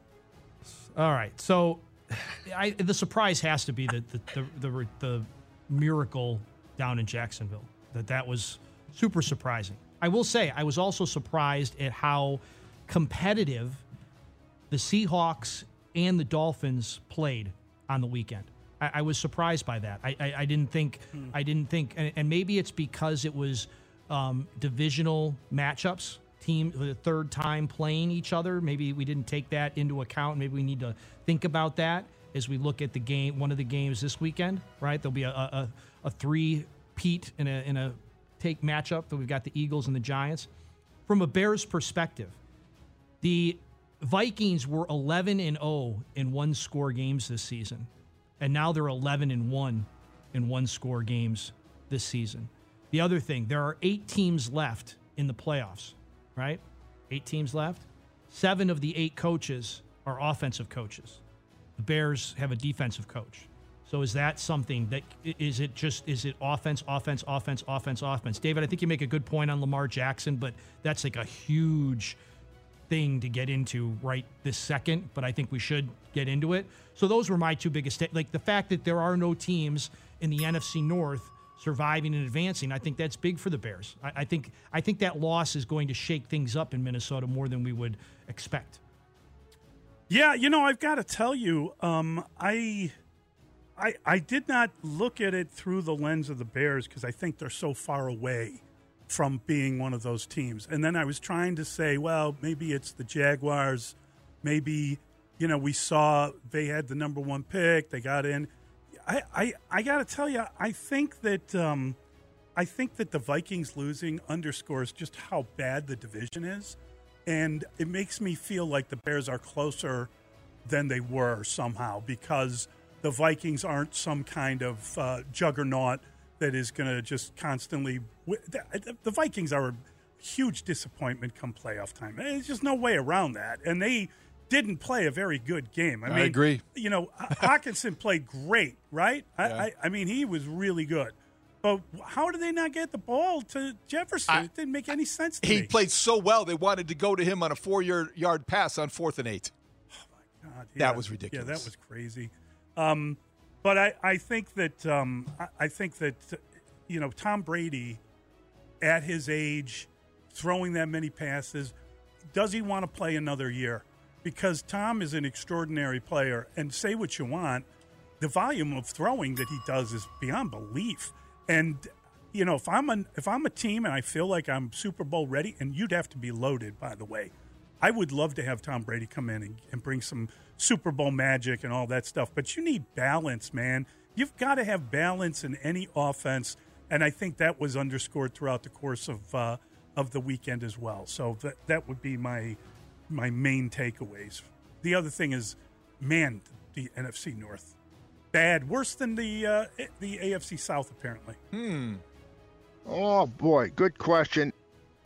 Speaker 4: All right. So I, the surprise has to be the the, the the the miracle down in Jacksonville. That that was super surprising. I will say I was also surprised at how competitive the Seahawks and the Dolphins played on the weekend. I, I was surprised by that. I, I, I didn't think I didn't think, and, and maybe it's because it was um, divisional matchups. Team the third time playing each other. Maybe we didn't take that into account. Maybe we need to think about that as we look at the game. One of the games this weekend, right? There'll be a a, a three Pete in a in a take matchup. That we've got the Eagles and the Giants. From a Bears perspective, the Vikings were 11 and 0 in one score games this season. And now they're 11 and 1 in one score games this season. The other thing, there are 8 teams left in the playoffs, right? 8 teams left. 7 of the 8 coaches are offensive coaches. The Bears have a defensive coach. So is that something that is it just is it offense, offense, offense, offense, offense? David, I think you make a good point on Lamar Jackson, but that's like a huge thing to get into right this second, but I think we should get into it. So those were my two biggest like the fact that there are no teams in the NFC North surviving and advancing. I think that's big for the Bears. I, I think I think that loss is going to shake things up in Minnesota more than we would expect.
Speaker 2: Yeah, you know, I've got to tell you, um, I, I, I did not look at it through the lens of the Bears because I think they're so far away from being one of those teams. And then I was trying to say, well, maybe it's the Jaguars. Maybe, you know, we saw they had the number one pick. They got in. I, I, I got to tell you, I think that, um, I think that the Vikings losing underscores just how bad the division is and it makes me feel like the Bears are closer than they were somehow because the Vikings aren't some kind of uh, juggernaut that is going to just constantly. The, the Vikings are a huge disappointment come playoff time. There's just no way around that, and they didn't play a very good game. I,
Speaker 6: I
Speaker 2: mean,
Speaker 6: agree.
Speaker 2: You know, Hockenson played great, right? I,
Speaker 6: Yeah.
Speaker 2: I, I mean, he was really good. But how did they not get the ball to Jefferson?
Speaker 6: I-
Speaker 2: it didn't make any sense to
Speaker 6: He
Speaker 2: me.
Speaker 6: played so well they wanted to go to him on a four-yard yard pass on fourth and eight.
Speaker 2: Oh, my God,
Speaker 6: That was ridiculous.
Speaker 2: Yeah, that was crazy. Um, but I, I think that um, I, I think that you know Tom Brady, at his age, throwing that many passes, does he want to play another year? Because Tom is an extraordinary player, and say what you want, the volume of throwing that he does is beyond belief. And you know, if I'm a if I'm a team and I feel like I'm Super Bowl ready, and you'd have to be loaded, by the way. I would love to have Tom Brady come in and, and bring some Super Bowl magic and all that stuff, but you need balance, man. You've got to have balance in any offense, and I think that was underscored throughout the course of uh, of the weekend as well. So that that would be my my main takeaways. The other thing is, man, the NFC North bad, worse than the uh, the AFC South apparently. Hmm.
Speaker 9: Oh boy, good question.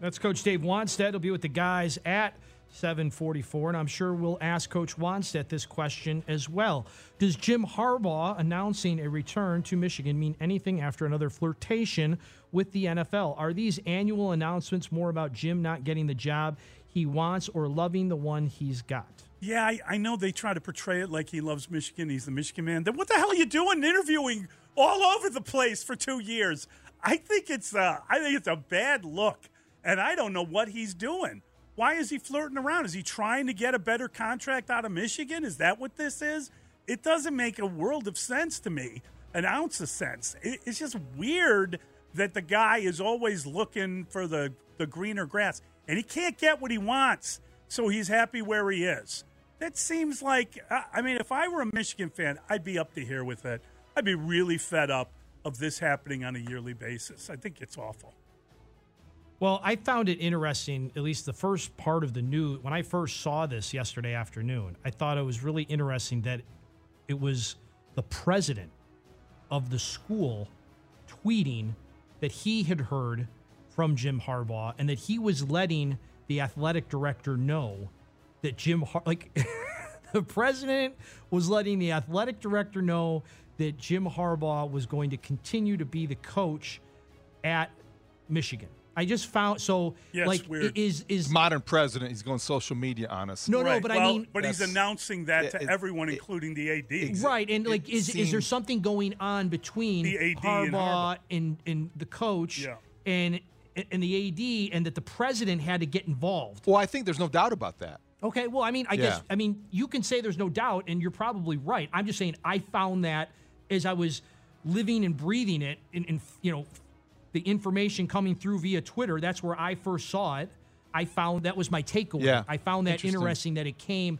Speaker 4: That's Coach Dave Wannstedt. He'll be with the guys at 744, and I'm sure we'll ask Coach Wannstedt this question as well. Does Jim Harbaugh announcing a return to Michigan mean anything after another flirtation with the NFL? Are these annual announcements more about Jim not getting the job he wants or loving the one he's got?
Speaker 2: Yeah, I, I know they try to portray it like he loves Michigan. He's the Michigan man. Then what the hell are you doing interviewing all over the place for two years? I think it's uh, I think it's a bad look, and I don't know what he's doing. Why is he flirting around? Is he trying to get a better contract out of Michigan? Is that what this is? It doesn't make a world of sense to me, an ounce of sense. It, it's just weird that the guy is always looking for the, the greener grass, and he can't get what he wants, so he's happy where he is. That seems like, I mean, if I were a Michigan fan, I'd be up to here with it. I'd be really fed up of this happening on a yearly basis. I think it's awful.
Speaker 4: Well, I found it interesting, at least the first part of the news. When I first saw this yesterday afternoon, I thought it was really interesting that it was the president of the school tweeting that he had heard from Jim Harbaugh and that he was letting the athletic director know that Jim Har- like the president was letting the athletic director know that Jim Harbaugh was going to continue to be the coach at Michigan. I just found so
Speaker 2: Yeah, it's
Speaker 4: like
Speaker 2: weird.
Speaker 4: is is
Speaker 6: Modern president, he's going social media on us.
Speaker 4: no no but
Speaker 2: Well,
Speaker 4: I mean
Speaker 2: but he's announcing that to
Speaker 6: it-
Speaker 2: everyone,
Speaker 6: it-
Speaker 2: including the AD.
Speaker 4: right and
Speaker 6: it
Speaker 4: like is is there something going on between
Speaker 2: The AD and
Speaker 4: Harbaugh
Speaker 2: Harbaugh.
Speaker 4: and and the coach
Speaker 2: Yeah.
Speaker 4: and and the AD and that the president had to get involved.
Speaker 6: Well, I think there's no doubt about that.
Speaker 4: Okay, well, I mean, I guess I mean you can say there's no doubt, and you're probably right. I'm just saying I found that as I was living and breathing it, in, in you know, the information coming through via Twitter. That's where I first saw it. I found that was my takeaway.
Speaker 6: Yeah.
Speaker 4: I found that
Speaker 6: Interesting.
Speaker 4: interesting that it came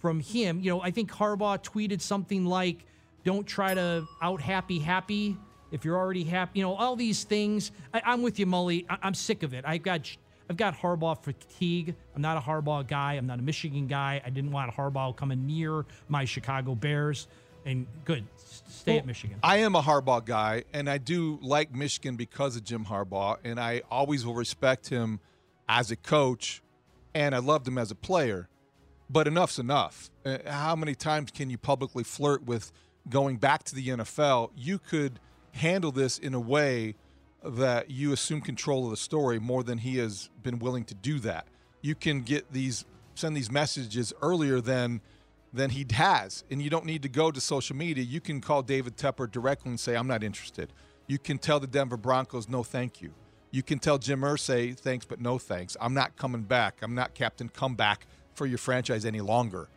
Speaker 4: from him. You know, I think Harbaugh tweeted something like, "Don't try to out happy happy." If you're already happy, you know all these things. I, I'm with you, Mully. I, I'm sick of it. I've got I've got Harbaugh fatigue. I'm not a Harbaugh guy. I'm not a Michigan guy. I didn't want Harbaugh coming near my Chicago Bears. And good, stay at Michigan.
Speaker 6: I am a Harbaugh guy, and I do like Michigan because of Jim Harbaugh, and I always will respect him as a coach, and I loved him as a player. But enough's enough. Uh, How many times can you publicly flirt with going back to the NFL? You could handle this in a way that you assume control of the story more than he has been willing to do that. You can get these send these messages earlier than than he has, and you don't need to go to social media. You can call David Tepper directly and say, "I'm not interested." You can tell the Denver Broncos, "No, thank you." You can tell Jim Irsay, "Thanks, but no thanks. I'm not coming back. I'm not Captain Comeback for your franchise any longer."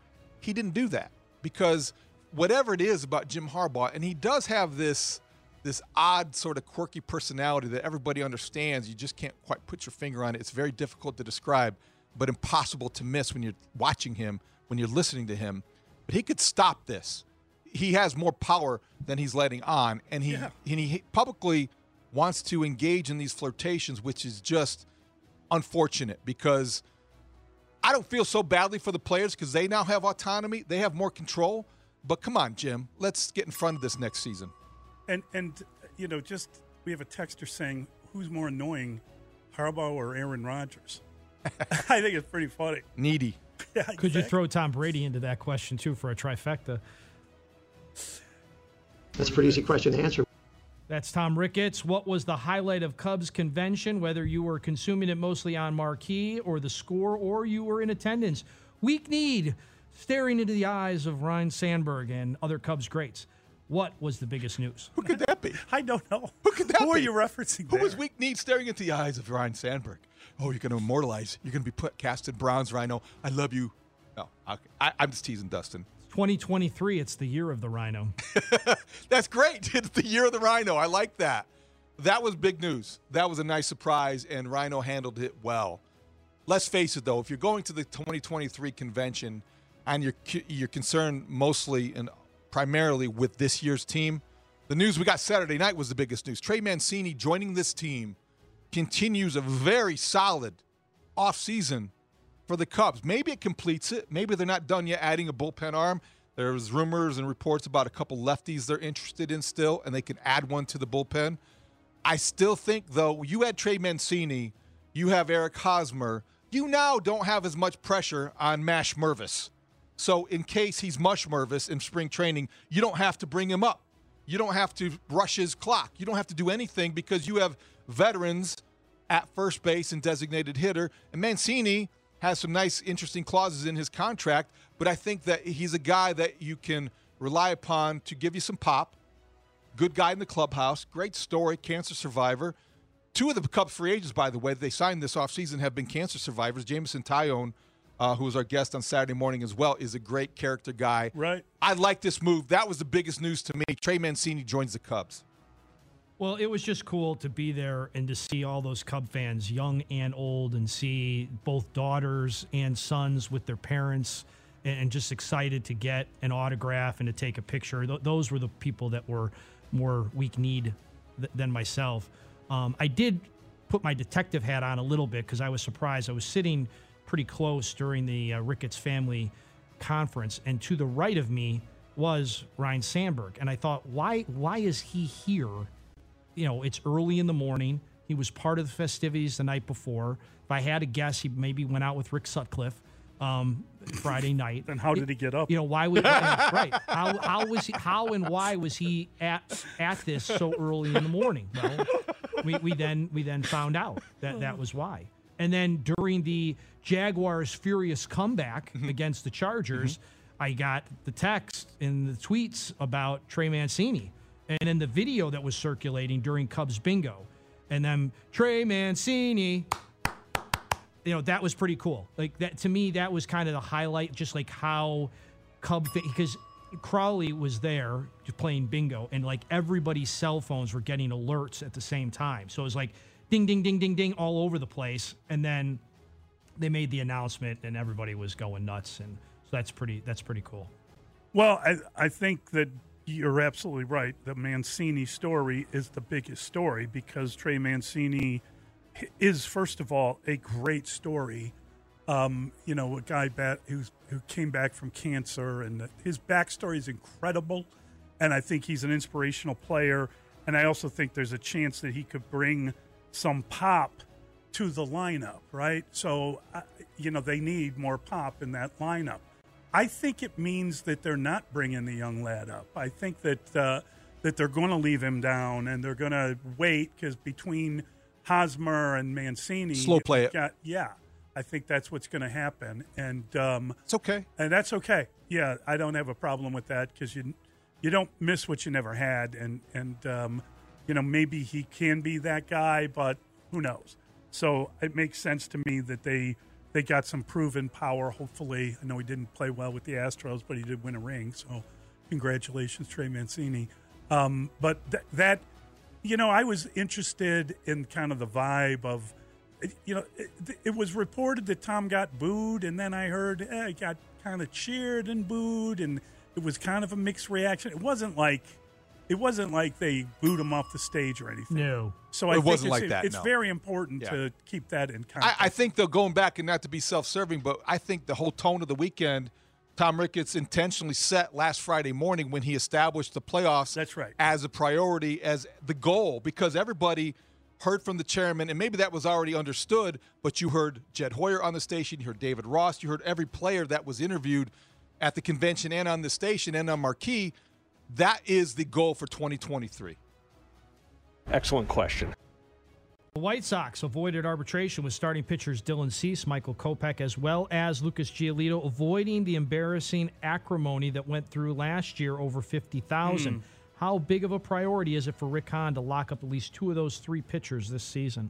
Speaker 6: He didn't do that because whatever it is about Jim Harbaugh, and he does have this this odd sort of quirky personality that everybody understands. You just can't quite put your finger on it. It's very difficult to describe, but impossible to miss when you're watching him, when you're listening to him. But he could stop this. He has more power than he's letting on, and he and he publicly wants to engage in these flirtations, which is just unfortunate because I don't feel so badly for the players because they now have autonomy, they have more control. But come on, Jim, let's get in front of this next season.
Speaker 2: And and you know, just we have a texter saying, "Who's more annoying, Harbaugh or Aaron Rodgers?" I think it's pretty funny.
Speaker 6: Needy.
Speaker 2: Yeah,
Speaker 4: Could you throw Tom Brady into that question too for a trifecta?
Speaker 9: That's a pretty easy question to answer.
Speaker 4: That's Tom Ricketts. What was the highlight of Cubs convention, whether you were consuming it mostly on marquee or the score or you were in attendance? Weak need, staring into the eyes of Ryne Sandberg and other Cubs greats. What was the biggest news?
Speaker 6: Who could that be?
Speaker 2: I don't know.
Speaker 6: Who could that be?
Speaker 2: Who are
Speaker 6: be?
Speaker 2: you referencing?
Speaker 6: Who was weak need staring into the eyes of Ryne Sandberg? Oh, you're going to immortalize. You're going to be put cast in bronze, Ryno. I love you. No. I, I'm just teasing Dustin.
Speaker 4: 2023, it's the year of the Ryno.
Speaker 6: That's great. It's the year of the Ryno. I like that. That was big news. That was a nice surprise, and Ryno handled it well. Let's face it, though, if you're going to the 2023 convention and you're you're concerned mostly and primarily with this year's team, the news we got Saturday night was the biggest news. Trey Mancini joining this team continues a very solid offseason for the Cubs. Maybe it completes it. Maybe they're not done yet adding a bullpen arm. There's rumors and reports about a couple lefties they're interested in still, and they can add one to the bullpen. I still think, though, you had Trey Mancini you have Eric Hosmer, you now don't have as much pressure on Mash Mervis. So, in case he's mush Mervis in spring training, you don't have to bring him up. You don't have to rush his clock. You don't have to do anything because you have veterans at first base and designated hitter. And Mancini has some nice, interesting clauses in his contract, but I think that he's a guy that you can rely upon to give you some pop. Good guy in the clubhouse, great story, cancer survivor. Two of the Cubs free agents, by the way, they signed this offseason have been cancer survivors. Jameson Taillon, uh, who was our guest on Saturday morning as well, is a great character guy.
Speaker 2: Right.
Speaker 6: I like this move. That was the biggest news to me. Trey Mancini joins the Cubs.
Speaker 4: Well, it was just cool to be there and to see all those Cub fans, young and old, and see both daughters and sons with their parents and just excited to get an autograph and to take a picture. Th- those were the people that were more weak kneed th- than myself. Um, I did put my detective hat on a little bit because I was surprised. I was sitting pretty close during the uh, Ricketts family conference, and to the right of me was Ryne Sandberg, and I thought, why why is he here? You know, it's early in the morning. He was part of the festivities the night before. If I had to guess, he maybe went out with Rick Sutcliffe um, Friday night.
Speaker 2: and how did he get up?
Speaker 4: You know, why was right? How how was he? How and why was he at at this so early in the morning? Well, we, we then we then found out that that was why. And then during the Jaguars' furious comeback mm-hmm. against the Chargers, mm-hmm. I got the text and the tweets about Trey Mancini, and then the video that was circulating during Cubs bingo, and then Trey Mancini. You know that was pretty cool. Like that to me, that was kind of the highlight, just like how Cub because Crawley was there playing bingo, and like everybody's cell phones were getting alerts at the same time. So it was like ding, ding, ding, ding, ding all over the place, and then they made the announcement, and everybody was going nuts, and so that's pretty that's pretty cool.
Speaker 2: Well, I, I think that you're absolutely right. The Mancini story is the biggest story because Trey Mancini is, first of all, a great story. Um, you know, a guy bat, who's, who came back from cancer, and his backstory is incredible. And I think he's an inspirational player. And I also think there's a chance that he could bring some pop to the lineup, right? So, you know, they need more pop in that lineup. I think it means that they're not bringing the young lad up. I think that uh, that they're going to leave him down and they're going to wait because between Hosmer and Mancini,
Speaker 6: Slow play it.
Speaker 2: got- yeah, I think that's what's going to happen, and um,
Speaker 6: It's okay.
Speaker 2: and that's okay. Yeah, I don't have a problem with that because you you don't miss what you never had, and and um, you know maybe he can be that guy, but who knows? So it makes sense to me that they they got some proven power. Hopefully, I know he didn't play well with the Astros, but he did win a ring. So congratulations, Trey Mancini. Um, but th- that you know, I was interested in kind of the vibe of, you know, it, it was reported that Tom got booed, and then I heard eh, he got kind of cheered and booed, and it was kind of a mixed reaction. It wasn't like, it wasn't like they booed him off the stage or anything.
Speaker 4: No.
Speaker 2: So I
Speaker 6: It wasn't
Speaker 2: it's,
Speaker 6: like that,
Speaker 2: It's
Speaker 6: no.
Speaker 2: very important
Speaker 6: Yeah.
Speaker 2: to keep that in
Speaker 6: I,
Speaker 2: context.
Speaker 6: I think though going back and not to be self-serving, but I think the whole tone of the weekend, Tom Ricketts intentionally set last Friday morning when he established the playoffs.
Speaker 2: That's right.
Speaker 6: As a priority, as the goal, because everybody heard from the chairman, and maybe that was already understood. But you heard Jed Hoyer on the station, you heard David Ross, you heard every player that was interviewed at the convention and on the station and on Marquee. That is the goal for 2023.
Speaker 10: Excellent question.
Speaker 4: The White Sox avoided arbitration with starting pitchers Dylan Cease, Michael Kopech, as well as Lucas Giolito, avoiding the embarrassing acrimony that went through last year over 50,000.
Speaker 2: Hmm.
Speaker 4: How big of a priority is it for Rick Hahn to lock up at least two of those three pitchers this season?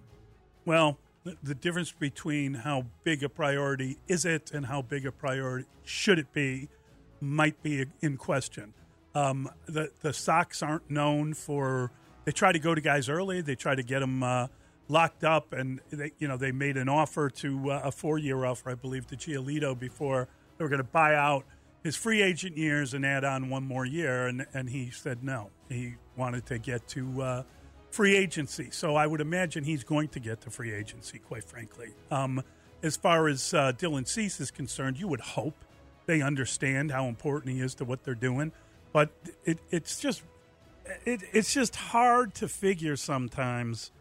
Speaker 2: Well, the, the difference between how big a priority is it and how big a priority should it be might be in question. Um, the the Sox aren't known for they try to go to guys early. They try to get them uh, locked up, and they you know they made an offer to uh, a four year offer, I believe, to Giolito before they were going to buy out his free agent years and add on one more year, and and he said no. He wanted to get to uh, free agency, so I would imagine he's going to get to free agency. Quite frankly, um, as far as uh, Dylan Cease is concerned, you would hope they understand how important he is to what they're doing, but it, it's just it, it's just hard to figure sometimes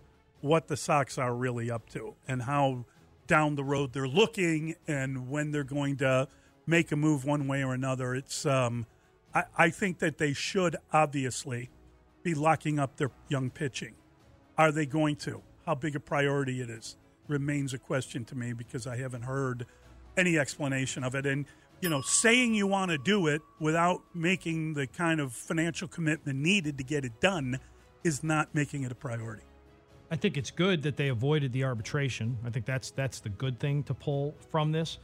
Speaker 2: what the Sox are really up to and how down the road they're looking and when they're going to make a move one way or another. It's um, I, I think that they should obviously be locking up their young pitching. Are they going to? How big a priority it is remains a question to me because I haven't heard any explanation of it. And you know, saying you want to do it without making the kind of financial commitment needed to get it done is not making it a priority.
Speaker 4: I think it's good that they avoided the arbitration. I think that's that's the good thing to pull from this.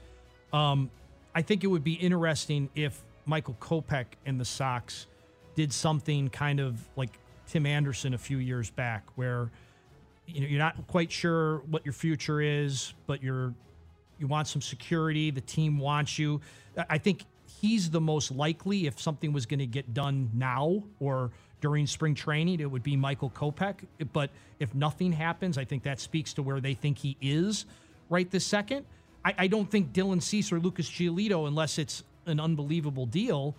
Speaker 4: Um, I think it would be interesting if Michael Kopech and the Sox did something kind of like Tim Anderson a few years back, where you know you're not quite sure what your future is, but you're you want some security. The team wants you. I think he's the most likely if something was going to get done now or during spring training, it would be Michael Kopech. But if nothing happens, I think that speaks to where they think he is right this second. I, I don't think Dylan Cease or Lucas Giolito, unless it's an unbelievable deal,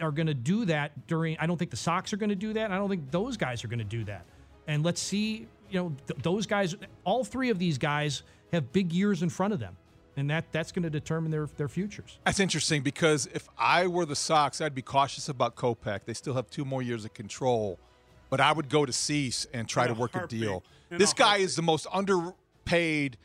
Speaker 4: are going to do that during. I don't think the Sox are going to do that. I don't think those guys are going to do that. And let's see, you know, th- those guys, all three of these guys have big years in front of them and that that's going to determine their their futures.
Speaker 6: That's interesting because if I were the Sox, I'd be cautious about Kopech. They still have two more years of control, but I would go to Cease and try
Speaker 2: In
Speaker 6: to
Speaker 2: a
Speaker 6: work a
Speaker 2: heartbeat.
Speaker 6: deal.
Speaker 2: In
Speaker 6: This
Speaker 2: a
Speaker 6: guy is the most underpaid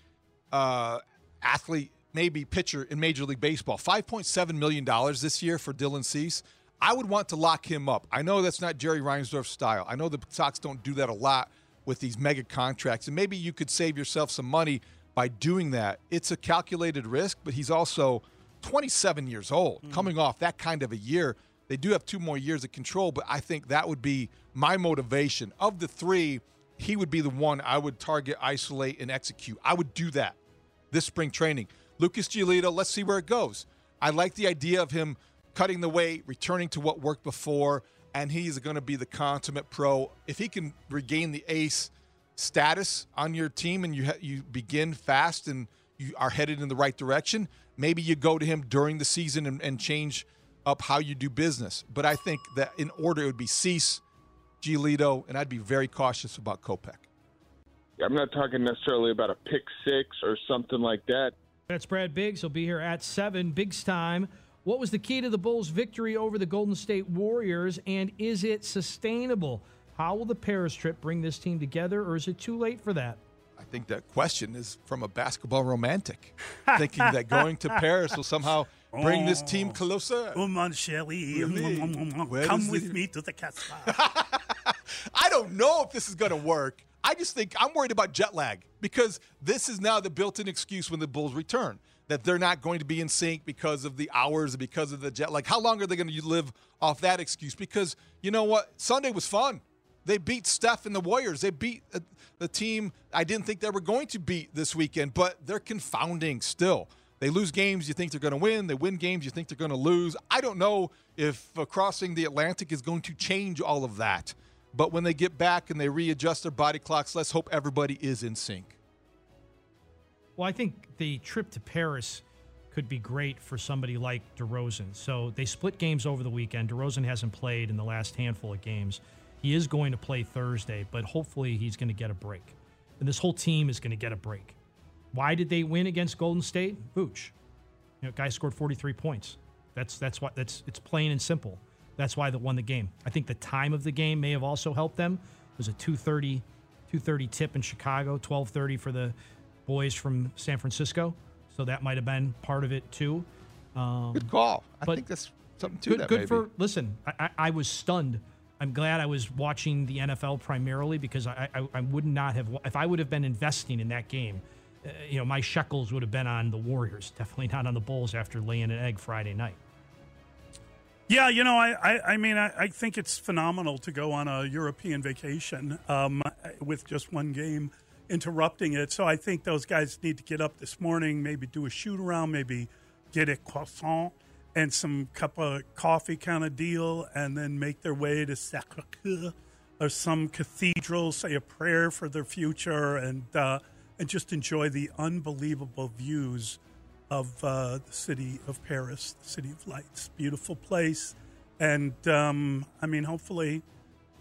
Speaker 6: uh, athlete, maybe pitcher in Major League Baseball. Five point seven million dollars this year for Dylan Cease. I would want to lock him up. I know that's not Jerry Reinsdorf's style. I know the Sox don't do that a lot with these mega contracts, and maybe you could save yourself some money by doing that. It's a calculated risk, but he's also 27 years old, mm. coming off that kind of a year. They do have two more years of control, but I think that would be my motivation. Of the three, he would be the one I would target, isolate, and execute. I would do that this spring training. Lucas Giolito, let's see where it goes. I like the idea of him cutting the weight, returning to what worked before, and he's going to be the consummate pro. If he can regain the ace status on your team and you ha- you begin fast and you are headed in the right direction, maybe you go to him during the season and, and change up how you do business. But I think that in order it would be Cease, Giolito, and I'd be very cautious about Kopech.
Speaker 11: I'm not talking necessarily about a pick six or something like that.
Speaker 4: That's Brad Biggs. He'll be here at seven. Biggs time. What was the key to the Bulls' victory over the Golden State Warriors, and is it sustainable? How will the Paris trip bring this team together, or is it too late for that?
Speaker 6: I think that question is from a basketball romantic, thinking that going to Paris will somehow bring this team oh. closer.
Speaker 2: Oh, mon chéri, mm, mm, mm,
Speaker 6: Where
Speaker 2: come with
Speaker 6: the-
Speaker 2: me to the castle.
Speaker 6: I don't know if this is going to work. I just think I'm worried about jet lag because this is now the built-in excuse when the Bulls return that they're not going to be in sync because of the hours, because of the jet lag. How long are they going to live off that excuse? Because you know what, Sunday was fun. They beat Steph and the Warriors. They beat uh, the team I didn't think they were going to beat this weekend, but they're confounding still. They lose games you think they're going to win. They win games you think they're going to lose. I don't know if uh, crossing the Atlantic is going to change all of that. But when they get back and they readjust their body clocks, let's hope everybody is in sync.
Speaker 4: Well, I think the trip to Paris could be great for somebody like DeRozan. So they split games over the weekend. DeRozan hasn't played in the last handful of games. He is going to play Thursday, but hopefully he's going to get a break. And this whole team is going to get a break. Why did they win against Golden State? Vooch. You know, guy scored 43 points. That's that's what that's it's plain and simple. That's why they won the game. I think the time of the game may have also helped them. It was a 2:30 2:30 tip in Chicago, 12:30 for the boys from San Francisco. So that might have been part of it too. Um,
Speaker 6: Good call. I think that's something to
Speaker 4: good,
Speaker 6: that.
Speaker 4: good
Speaker 6: maybe.
Speaker 4: for. Listen, I, I, I was stunned. I'm glad I was watching the NFL primarily because I, I, I would not have if I would have been investing in that game. Uh, you know, my shekels would have been on the Warriors, definitely not on the Bulls after laying an egg Friday night.
Speaker 2: Yeah, you know, I, I, I mean, I, I think it's phenomenal to go on a European vacation um, with just one game interrupting it. So I think those guys need to get up this morning, maybe do a shoot around, maybe get a croissant and some cup of coffee kind of deal, and then make their way to Sacre Coeur or some cathedral, say a prayer for their future, and uh, and just enjoy the unbelievable views of uh, the city of Paris, the city of lights. Beautiful place, and um, I mean, hopefully,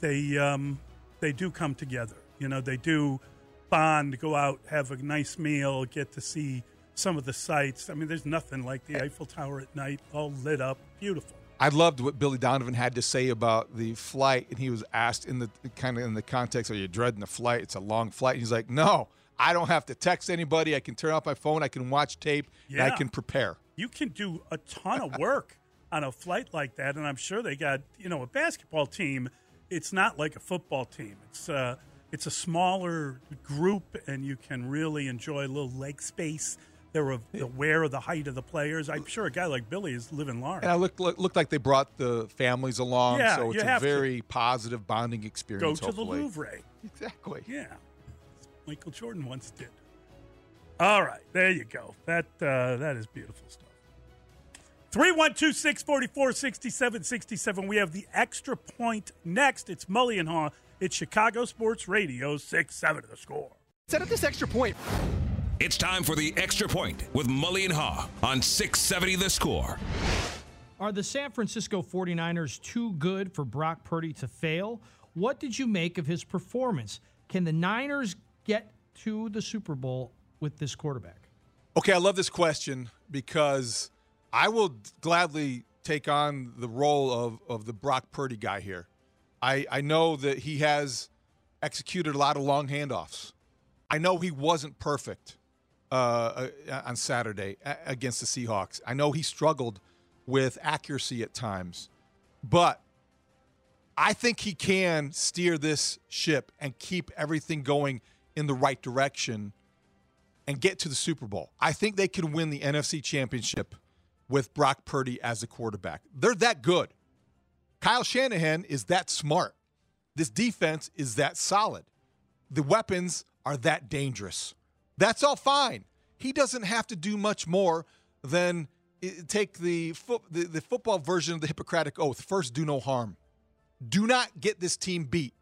Speaker 2: they um, they do come together. You know, they do bond, go out, have a nice meal, get to see some of the sights. I mean, there's nothing like the Eiffel Tower at night, all lit up, beautiful.
Speaker 6: I loved what Billy Donovan had to say about the flight, and he was asked in the kind of in the context, "Are you dreading the flight? It's a long flight." And he's like, "No, I don't have to text anybody. I can turn off my phone. I can watch tape. And I can prepare."
Speaker 2: You can do a ton of work on a flight like that, and I'm sure they got you know a basketball team. It's not like a football team. It's uh, it's a smaller group, and you can really enjoy a little leg space. They're aware of the height of the players. I'm sure a guy like Billy is living large.
Speaker 6: And I looked looked like they brought the families along,
Speaker 2: Yeah,
Speaker 6: so
Speaker 2: you
Speaker 6: it's a
Speaker 2: have to.
Speaker 6: very positive bonding experience.
Speaker 2: Go
Speaker 6: experience.
Speaker 2: to the. Louvre.
Speaker 6: Exactly.
Speaker 2: Yeah, Michael Jordan once did. All right, there you go. That uh, that is beautiful stuff. 312 644 6767. We have the extra point next. It's Mully and Haugh. It's Chicago Sports Radio 6 7 of the score.
Speaker 12: Set up this extra point.
Speaker 1: It's time for the extra point with Mully and Haugh on 670 The Score.
Speaker 4: Are the San Francisco 49ers too good for Brock Purdy to fail? What did you make of his performance? Can the Niners get to the Super Bowl with this quarterback?
Speaker 6: Okay, I love this question because I will gladly take on the role of, of the Brock Purdy guy here. I, I know that he has executed a lot of long handoffs. I know he wasn't perfect uh, uh, on Saturday against the Seahawks. I know he struggled with accuracy at times, but I think he can steer this ship and keep everything going in the right direction and get to the Super Bowl. I think they can win the NFC Championship with Brock Purdy as a quarterback. They're that good. Kyle Shanahan is that smart. This defense is that solid. The weapons are that dangerous. That's all fine. He doesn't have to do much more than eh, take the, fo- the, the football version of the Hippocratic Oath first, do no harm. Do not get this team beat,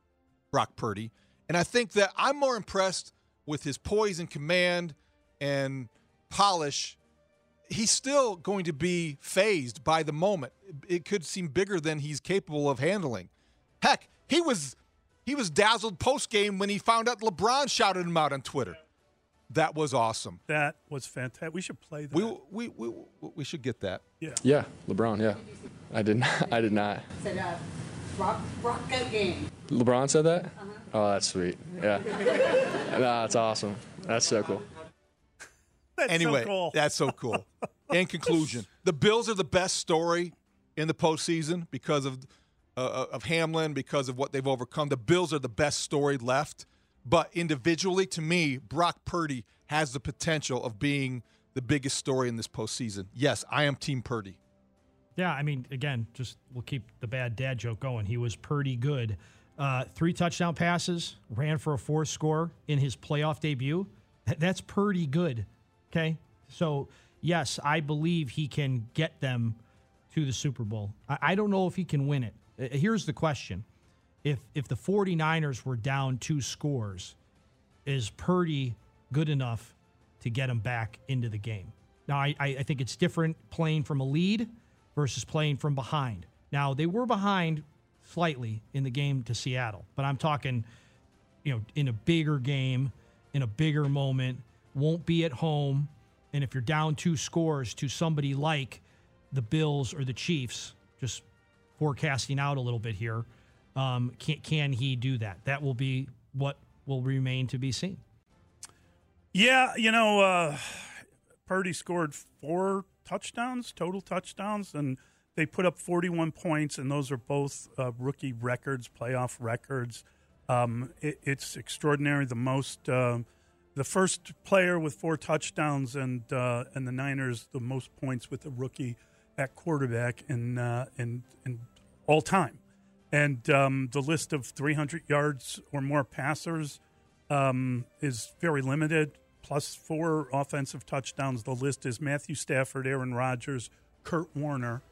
Speaker 6: Brock Purdy. And I think that I'm more impressed with his poise and command and polish. He's still going to be fazed by the moment. It could seem bigger than he's capable of handling. Heck, he was he was dazzled post game when he found out LeBron shouted him out on Twitter. That was awesome.
Speaker 2: That was fantastic. We should play that.
Speaker 6: We we we, we should get that.
Speaker 2: Yeah.
Speaker 13: Yeah, LeBron. Yeah, I did not. I did not.
Speaker 14: Said, uh, rock, rock game.
Speaker 13: LeBron said that. Oh, that's sweet. Yeah. no, that's awesome. That's so cool.
Speaker 2: That's so
Speaker 6: anyway,
Speaker 2: cool.
Speaker 6: that's so cool. In conclusion, the Bills are the best story in the postseason because of uh, of Hamlin, because of what they've overcome. The Bills are the best story left, but individually, to me, Brock Purdy has the potential of being the biggest story in this postseason. Yes, I am Team Purdy.
Speaker 4: Yeah, I mean, again, just we'll keep the bad dad joke going. He was pretty good. Uh, three touchdown passes, ran for a fourth score in his playoff debut. That's pretty good. Okay. So, yes, I believe he can get them to the Super Bowl. I, I don't know if he can win it. Uh, Here's the question if, if the 49ers were down two scores, is Purdy good enough to get him back into the game? Now, I I think it's different playing from a lead versus playing from behind. Now, they were behind slightly in the game to Seattle, but I'm talking, you know, in a bigger game, in a bigger moment, won't be at home. And if you're down two scores to somebody like the Bills or the Chiefs, just forecasting out a little bit here, um, can, can he do that? That will be what will remain to be seen.
Speaker 2: Yeah, you know, uh, Purdy scored four touchdowns, total touchdowns, and they put up 41 points, and those are both uh, rookie records, playoff records. Um, it, it's extraordinary. The most, uh, the first player with four touchdowns, and uh, and the Niners the most points with a rookie at quarterback in uh, in in all time, and um, the list of 300 yards or more passers um, is very limited. Plus four offensive touchdowns. The list is Matthew Stafford, Aaron Rodgers, Kurt Warner,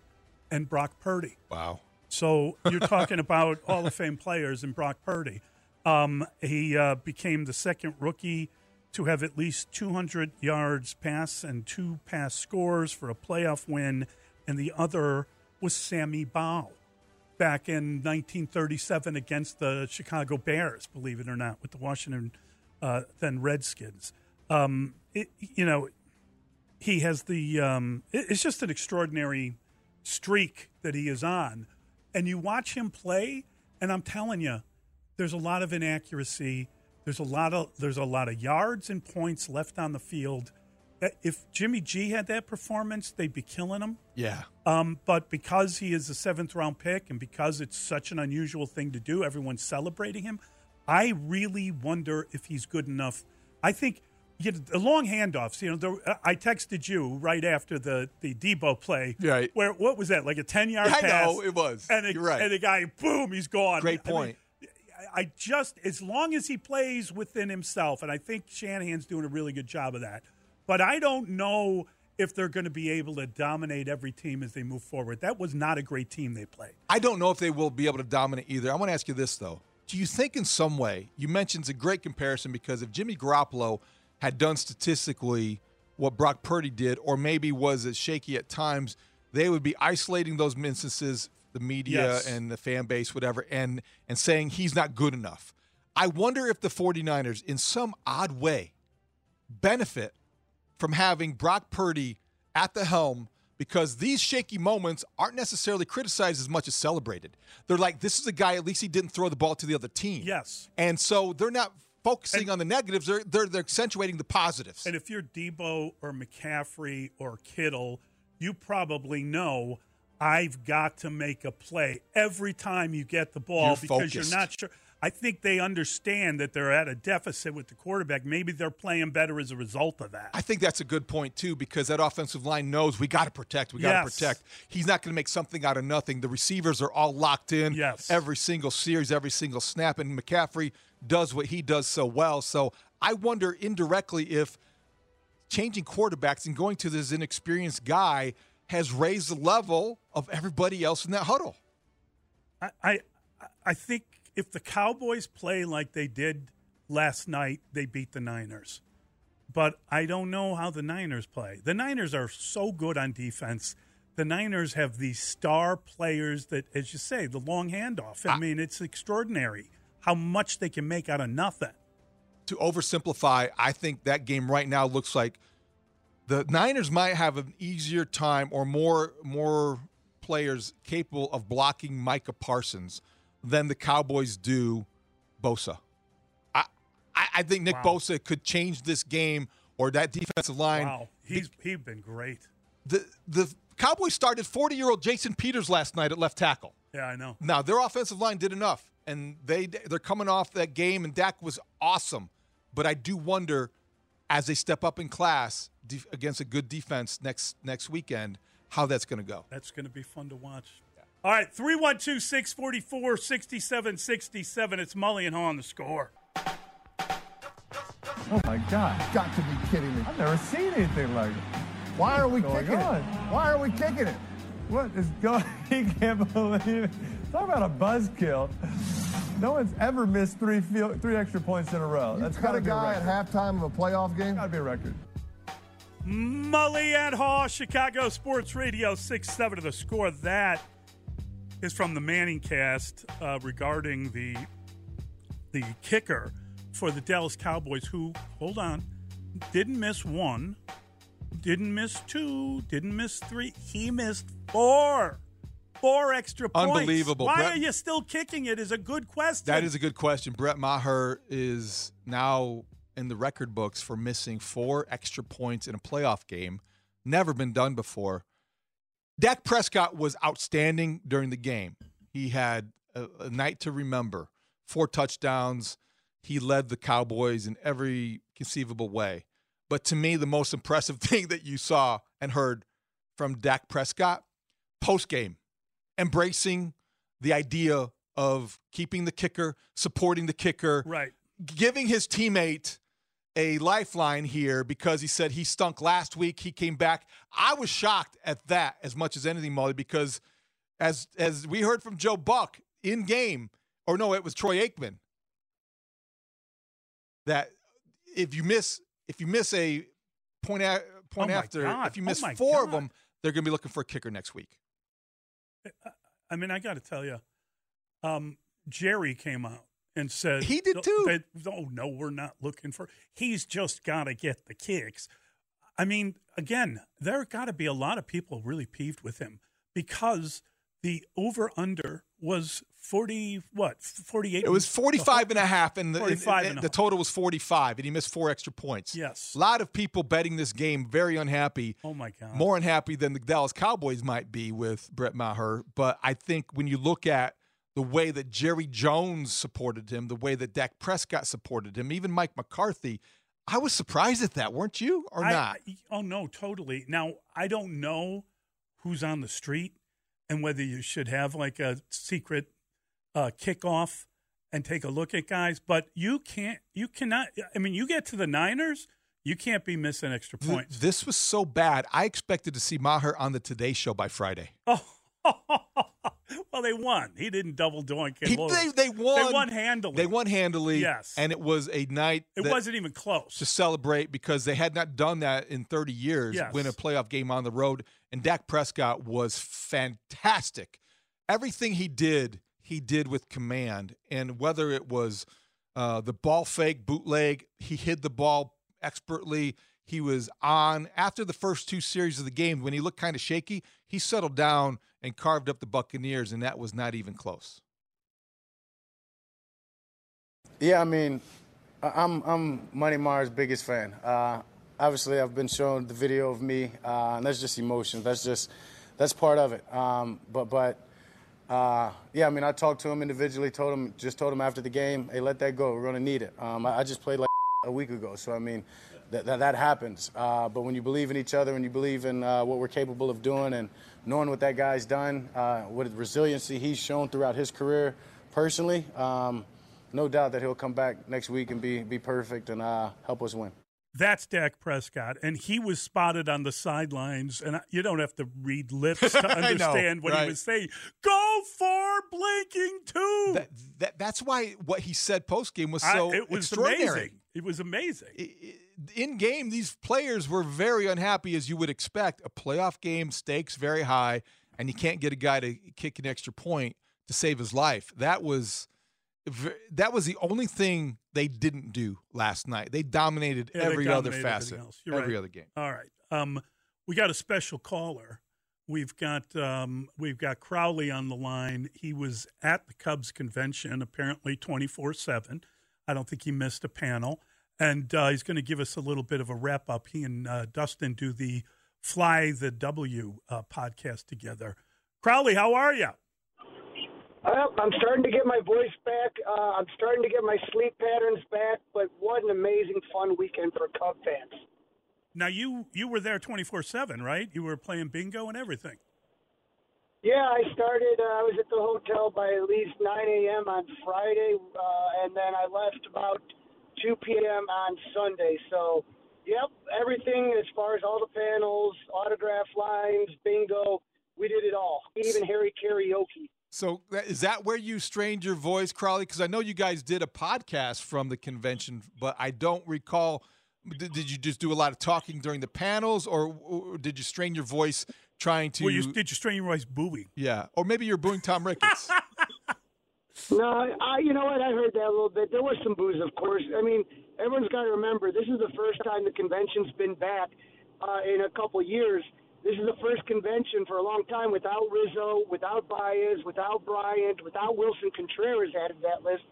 Speaker 2: and Brock Purdy.
Speaker 6: Wow.
Speaker 2: So you're talking about Hall of Fame players and Brock Purdy. Um, he uh, became the second rookie to have at least 200 yards pass and two pass scores for a playoff win, and the other was Sammy Baugh back in 1937 against the Chicago Bears, believe it or not, with the Washington uh, than Redskins. Um, it, you know, he has the. Um, it- it's just an extraordinary streak that he is on, and you watch him play, and I'm telling you, there's a lot of inaccuracy. There's a lot of there's a lot of yards and points left on the field. Uh, If Jimmy G had that performance, they'd be killing him.
Speaker 6: Yeah.
Speaker 2: Um, but because he is a seventh round pick and because it's such an unusual thing to do, everyone's celebrating him. I really wonder if he's good enough. I think you know, the long handoffs. You know, the, I texted you right after the the Deebo play.
Speaker 6: Right.
Speaker 2: Where what was that? Like a ten yard
Speaker 6: I
Speaker 2: pass.
Speaker 6: know, it was.
Speaker 2: And a,
Speaker 6: You're right.
Speaker 2: And the guy, boom, he's gone.
Speaker 6: Great
Speaker 2: I mean,
Speaker 6: point.
Speaker 2: I- I just, as long as he plays within himself, and I think Shanahan's doing a really good job of that. But I don't know if they're going to be able to dominate every team as they move forward. That was not a great team they played.
Speaker 6: I don't know if they will be able to dominate either. I want to ask you this though: Do you think in some way you mentioned it's a great comparison because if Jimmy Garoppolo had done statistically what Brock Purdy did, or maybe was as shaky at times, they would be isolating those instances, the media
Speaker 2: Yes.
Speaker 6: and the fan base, whatever, and and saying he's not good enough. I wonder if the 49ers, in some odd way, benefit from having Brock Purdy at the helm because these shaky moments aren't necessarily criticized as much as celebrated. They're like, this is a guy, at least he didn't throw the ball to the other team.
Speaker 2: Yes.
Speaker 6: And so they're not focusing on the negatives, they're, they're, they're accentuating the positives.
Speaker 2: And if you're Deebo or McCaffrey or Kittle, you probably know I've got to make a play every time you get the ball
Speaker 6: You're
Speaker 2: because
Speaker 6: focused.
Speaker 2: you're not sure. I think they understand that they're at a deficit with the quarterback. Maybe they're playing better as a result of that.
Speaker 6: I think that's a good point too because that offensive line knows we got to protect, we got to
Speaker 2: Yes.
Speaker 6: protect. He's not going to make something out of nothing. The receivers are all locked in.
Speaker 2: Yes.
Speaker 6: Every single series, every single snap, and McCaffrey does what he does so well. So I wonder indirectly if changing quarterbacks and going to this inexperienced guy has raised the level of everybody else in that huddle.
Speaker 2: I, I I think if the Cowboys play like they did last night, they beat the Niners. But I don't know how the Niners play. The Niners are so good on defense. The Niners have these star players that, as you say, the long handoff. I mean, it's extraordinary how much they can make out of nothing.
Speaker 6: to oversimplify, I think that game right now looks like the Niners might have an easier time or more more players capable of blocking Micah Parsons than the Cowboys do Bosa. I I, I think Nick
Speaker 2: Wow.
Speaker 6: Bosa could change this game or that defensive line.
Speaker 2: Wow, he's he's been great.
Speaker 6: The the Cowboys started 40 year old Jason Peters last night at left tackle.
Speaker 2: Yeah, I know.
Speaker 6: Now their offensive line did enough, and they they're coming off that game, and Dak was awesome. But I do wonder, as they step up in class def- against a good defense next next weekend, how that's going to go.
Speaker 2: That's going to be fun to watch. All right, 312 644 6767. It's Mully and Haugh on the score.
Speaker 12: Oh my God!
Speaker 15: Got to be kidding me.
Speaker 12: I've never seen anything like it.
Speaker 15: Why are we kicking
Speaker 12: on?
Speaker 15: it? Why are we kicking it?
Speaker 12: What is going? He can't believe it. Talk about a buzzkill. No one's ever missed three field, three extra points in a row.
Speaker 15: You
Speaker 12: That's
Speaker 15: cut
Speaker 12: gotta
Speaker 15: a
Speaker 12: be
Speaker 15: guy
Speaker 12: a
Speaker 15: at halftime of a playoff game?
Speaker 12: Gotta be a record.
Speaker 2: Mully and Haugh, Chicago Sports Radio 6 7 of the score. That is from the Manning cast uh, regarding the the kicker for the Dallas Cowboys, who, hold on, didn't miss one, didn't miss two, didn't miss three. He missed four. Four extra points.
Speaker 6: Unbelievable.
Speaker 2: Why
Speaker 6: Brett-
Speaker 2: are you still kicking it? Is a good question.
Speaker 6: That is a good question. Brett Maher is now in the record books for missing four extra points in a playoff game. Never been done before. Dak Prescott was outstanding during the game. He had a, a night to remember. Four touchdowns. He led the Cowboys in every conceivable way. But to me, the most impressive thing that you saw and heard from Dak Prescott post game, embracing the idea of keeping the kicker, supporting the kicker,
Speaker 2: right,
Speaker 6: giving his teammate a lifeline here because he said he stunk last week. He came back. I was shocked at that as much as anything, Mully, because as as we heard from Joe Buck in game, or no, it was Troy Aikman. That if you miss if you miss a point a, point
Speaker 2: Oh
Speaker 6: after,
Speaker 2: God.
Speaker 6: if you
Speaker 2: Oh
Speaker 6: miss
Speaker 2: my
Speaker 6: four of them, they're going to be looking for a kicker next week.
Speaker 2: I mean, I got to tell you, um, Jerry came out and said
Speaker 6: He did too.
Speaker 2: That, oh no, we're not looking for. He's just got to get the kicks. I mean, again, there got to be a lot of people really peeved with him because the over under was 40 what 48
Speaker 6: It was 45 and a half, and the,
Speaker 2: 45
Speaker 6: and
Speaker 2: and a
Speaker 6: the total was 45, and he missed four extra points.
Speaker 2: Yes.
Speaker 6: A lot of people betting this game very unhappy.
Speaker 2: Oh, my God.
Speaker 6: More unhappy than the Dallas Cowboys might be with Brett Maher. But I think when you look at the way that Jerry Jones supported him, the way that Dak Prescott supported him, even Mike McCarthy, I was surprised at that, weren't you? Or
Speaker 2: I-
Speaker 6: not?
Speaker 2: oh no, totally. Now I don't know who's on the street and whether you should have like a secret uh, kickoff and take a look at guys, but you can't. You cannot. I mean, you get to the Niners, you can't be missing extra
Speaker 6: Th-
Speaker 2: points.
Speaker 6: This was so bad. I expected to see Maher on the Today Show by Friday.
Speaker 2: Oh, well, they won. He didn't double doink
Speaker 6: He- they, they won.
Speaker 2: They won handily.
Speaker 6: They won handily.
Speaker 2: Yes.
Speaker 6: And it was a night.
Speaker 2: It
Speaker 6: that-
Speaker 2: wasn't even close.
Speaker 6: to celebrate because they had not done that in 30 years,
Speaker 2: Yes.
Speaker 6: win a playoff game on the road. And Dak Prescott was fantastic. Everything he did, he did with command. And whether it was uh, the ball fake, bootleg, he hid the ball expertly. He was on after the first two series of the game when he looked kind of shaky. He settled down and carved up the Buccaneers, and that was not even close.
Speaker 16: Yeah, I mean, I'm I'm Money Maher's biggest fan. Uh, obviously, I've been shown the video of me, uh, and that's just emotion. That's just that's part of it. Um, but but uh, yeah, I mean, I talked to him individually. Told him just told him after the game, hey, let that go. We're gonna need it. Um, I, I just played like a week ago, so I mean, that that, that happens. Uh, but when you believe in each other and you believe in uh, what we're capable of doing, and knowing what that guy's done, uh, what resiliency he's shown throughout his career, personally. Um, no doubt that he'll come back next week and be be perfect and uh, help us win.
Speaker 2: That's Dak Prescott, and he was spotted on the sidelines. And you don't have to read lips to
Speaker 6: I know,
Speaker 2: understand what
Speaker 6: right.
Speaker 2: he was saying. Go for blinking two.
Speaker 6: That, that that's why what he said post game was
Speaker 2: I-
Speaker 6: so
Speaker 2: it was
Speaker 6: extraordinary.
Speaker 2: amazing. It was amazing.
Speaker 6: In game, these players were very unhappy, as you would expect. A playoff game, stakes very high, and you can't get a guy to kick an extra point to save his life. That was that was the only thing they didn't do last night. They dominated
Speaker 2: Yeah, they
Speaker 6: every other facet. Every
Speaker 2: right.
Speaker 6: other game.
Speaker 2: All right. Um, we got a special caller. We've got um, we've got Crowley on the line. He was at the Cubs convention, apparently twenty four seven. I don't think he missed a panel, and uh, he's going to give us a little bit of a wrap up. He and uh, Dustin do the Fly the W uh, podcast together. Crowley, how are you?
Speaker 17: Well, I'm starting to get my voice back. Uh, I'm starting to get my sleep patterns back. But what an amazing, fun weekend for Cub fans.
Speaker 2: Now you you were there twenty four seven, right? You were playing bingo and everything.
Speaker 17: Yeah, I started. Uh, I was at the hotel by at least 9 a.m. on Friday, uh, and then I left about 2 p.m. on Sunday. So, yep, everything as far as all the panels, autograph lines, bingo, we did it all. Even Harry karaoke.
Speaker 6: So is that where you strained your voice, Crowley? Because I know you guys did a podcast from the convention, but I don't recall. Did, did you just do a lot of talking during the panels, or, or did you strain your voice trying to?
Speaker 2: Well, you, did you strain your voice booing?
Speaker 6: yeah, or maybe you're booing Tom Ricketts.
Speaker 17: No, I, you know what? I heard that a little bit. There was some boos, of course. I mean, everyone's got to remember this is the first time the convention's been back uh, in a couple years. This is the first convention for a long time without Rizzo, without Baez, without Bryant, without Wilson Contreras added to that list.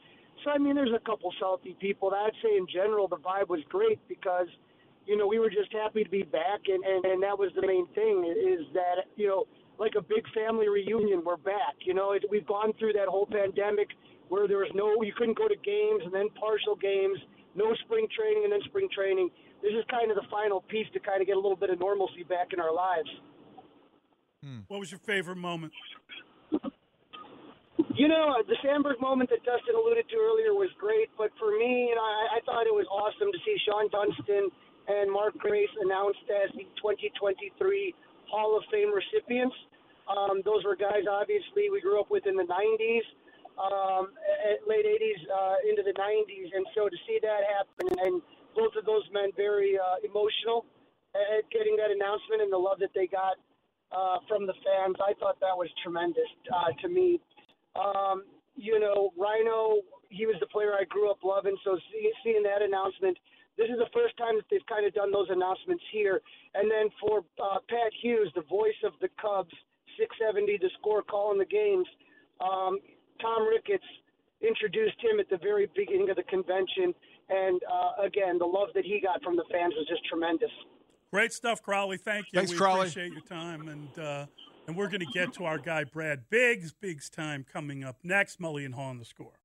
Speaker 17: So I mean, there's a couple salty people. I'd say in general the vibe was great because, you know, we were just happy to be back, and and, and that was the main thing is that you know like a big family reunion. We're back. You know, it, we've gone through that whole pandemic where there was no, you couldn't go to games and then partial games, no spring training and then spring training. This is kind of the final piece to kind of get a little bit of normalcy back in our lives. Hmm.
Speaker 2: What was your favorite moment?
Speaker 17: You know, the Sandberg moment that Dustin alluded to earlier was great, but for me, you know, I, I thought it was awesome to see Shawon Dunston and Mark Grace announced as the 2023 Hall of Fame recipients. Um, those were guys, obviously, we grew up with in the 90s, um, at late 80s uh, into the 90s, and so to see that happen, and both of those men very uh, emotional at getting that announcement and the love that they got uh, from the fans, I thought that was tremendous uh, to me. Um, you know, Ryno, he was the player I grew up loving. So see, seeing that announcement, this is the first time that they've kind of done those announcements here. And then for uh, Pat Hughes, the voice of the Cubs, 670 to score, calling the games. Um, Tom Ricketts introduced him at the very beginning of the convention, and uh, again, the love that he got from the fans was just tremendous.
Speaker 2: Great stuff, Crowley. Thank you.
Speaker 6: Thanks,
Speaker 2: we
Speaker 6: Crowley.
Speaker 2: appreciate your time, and uh, and we're going to get to our guy Brad Biggs. Biggs time coming up next. Mully and Haugh on the score.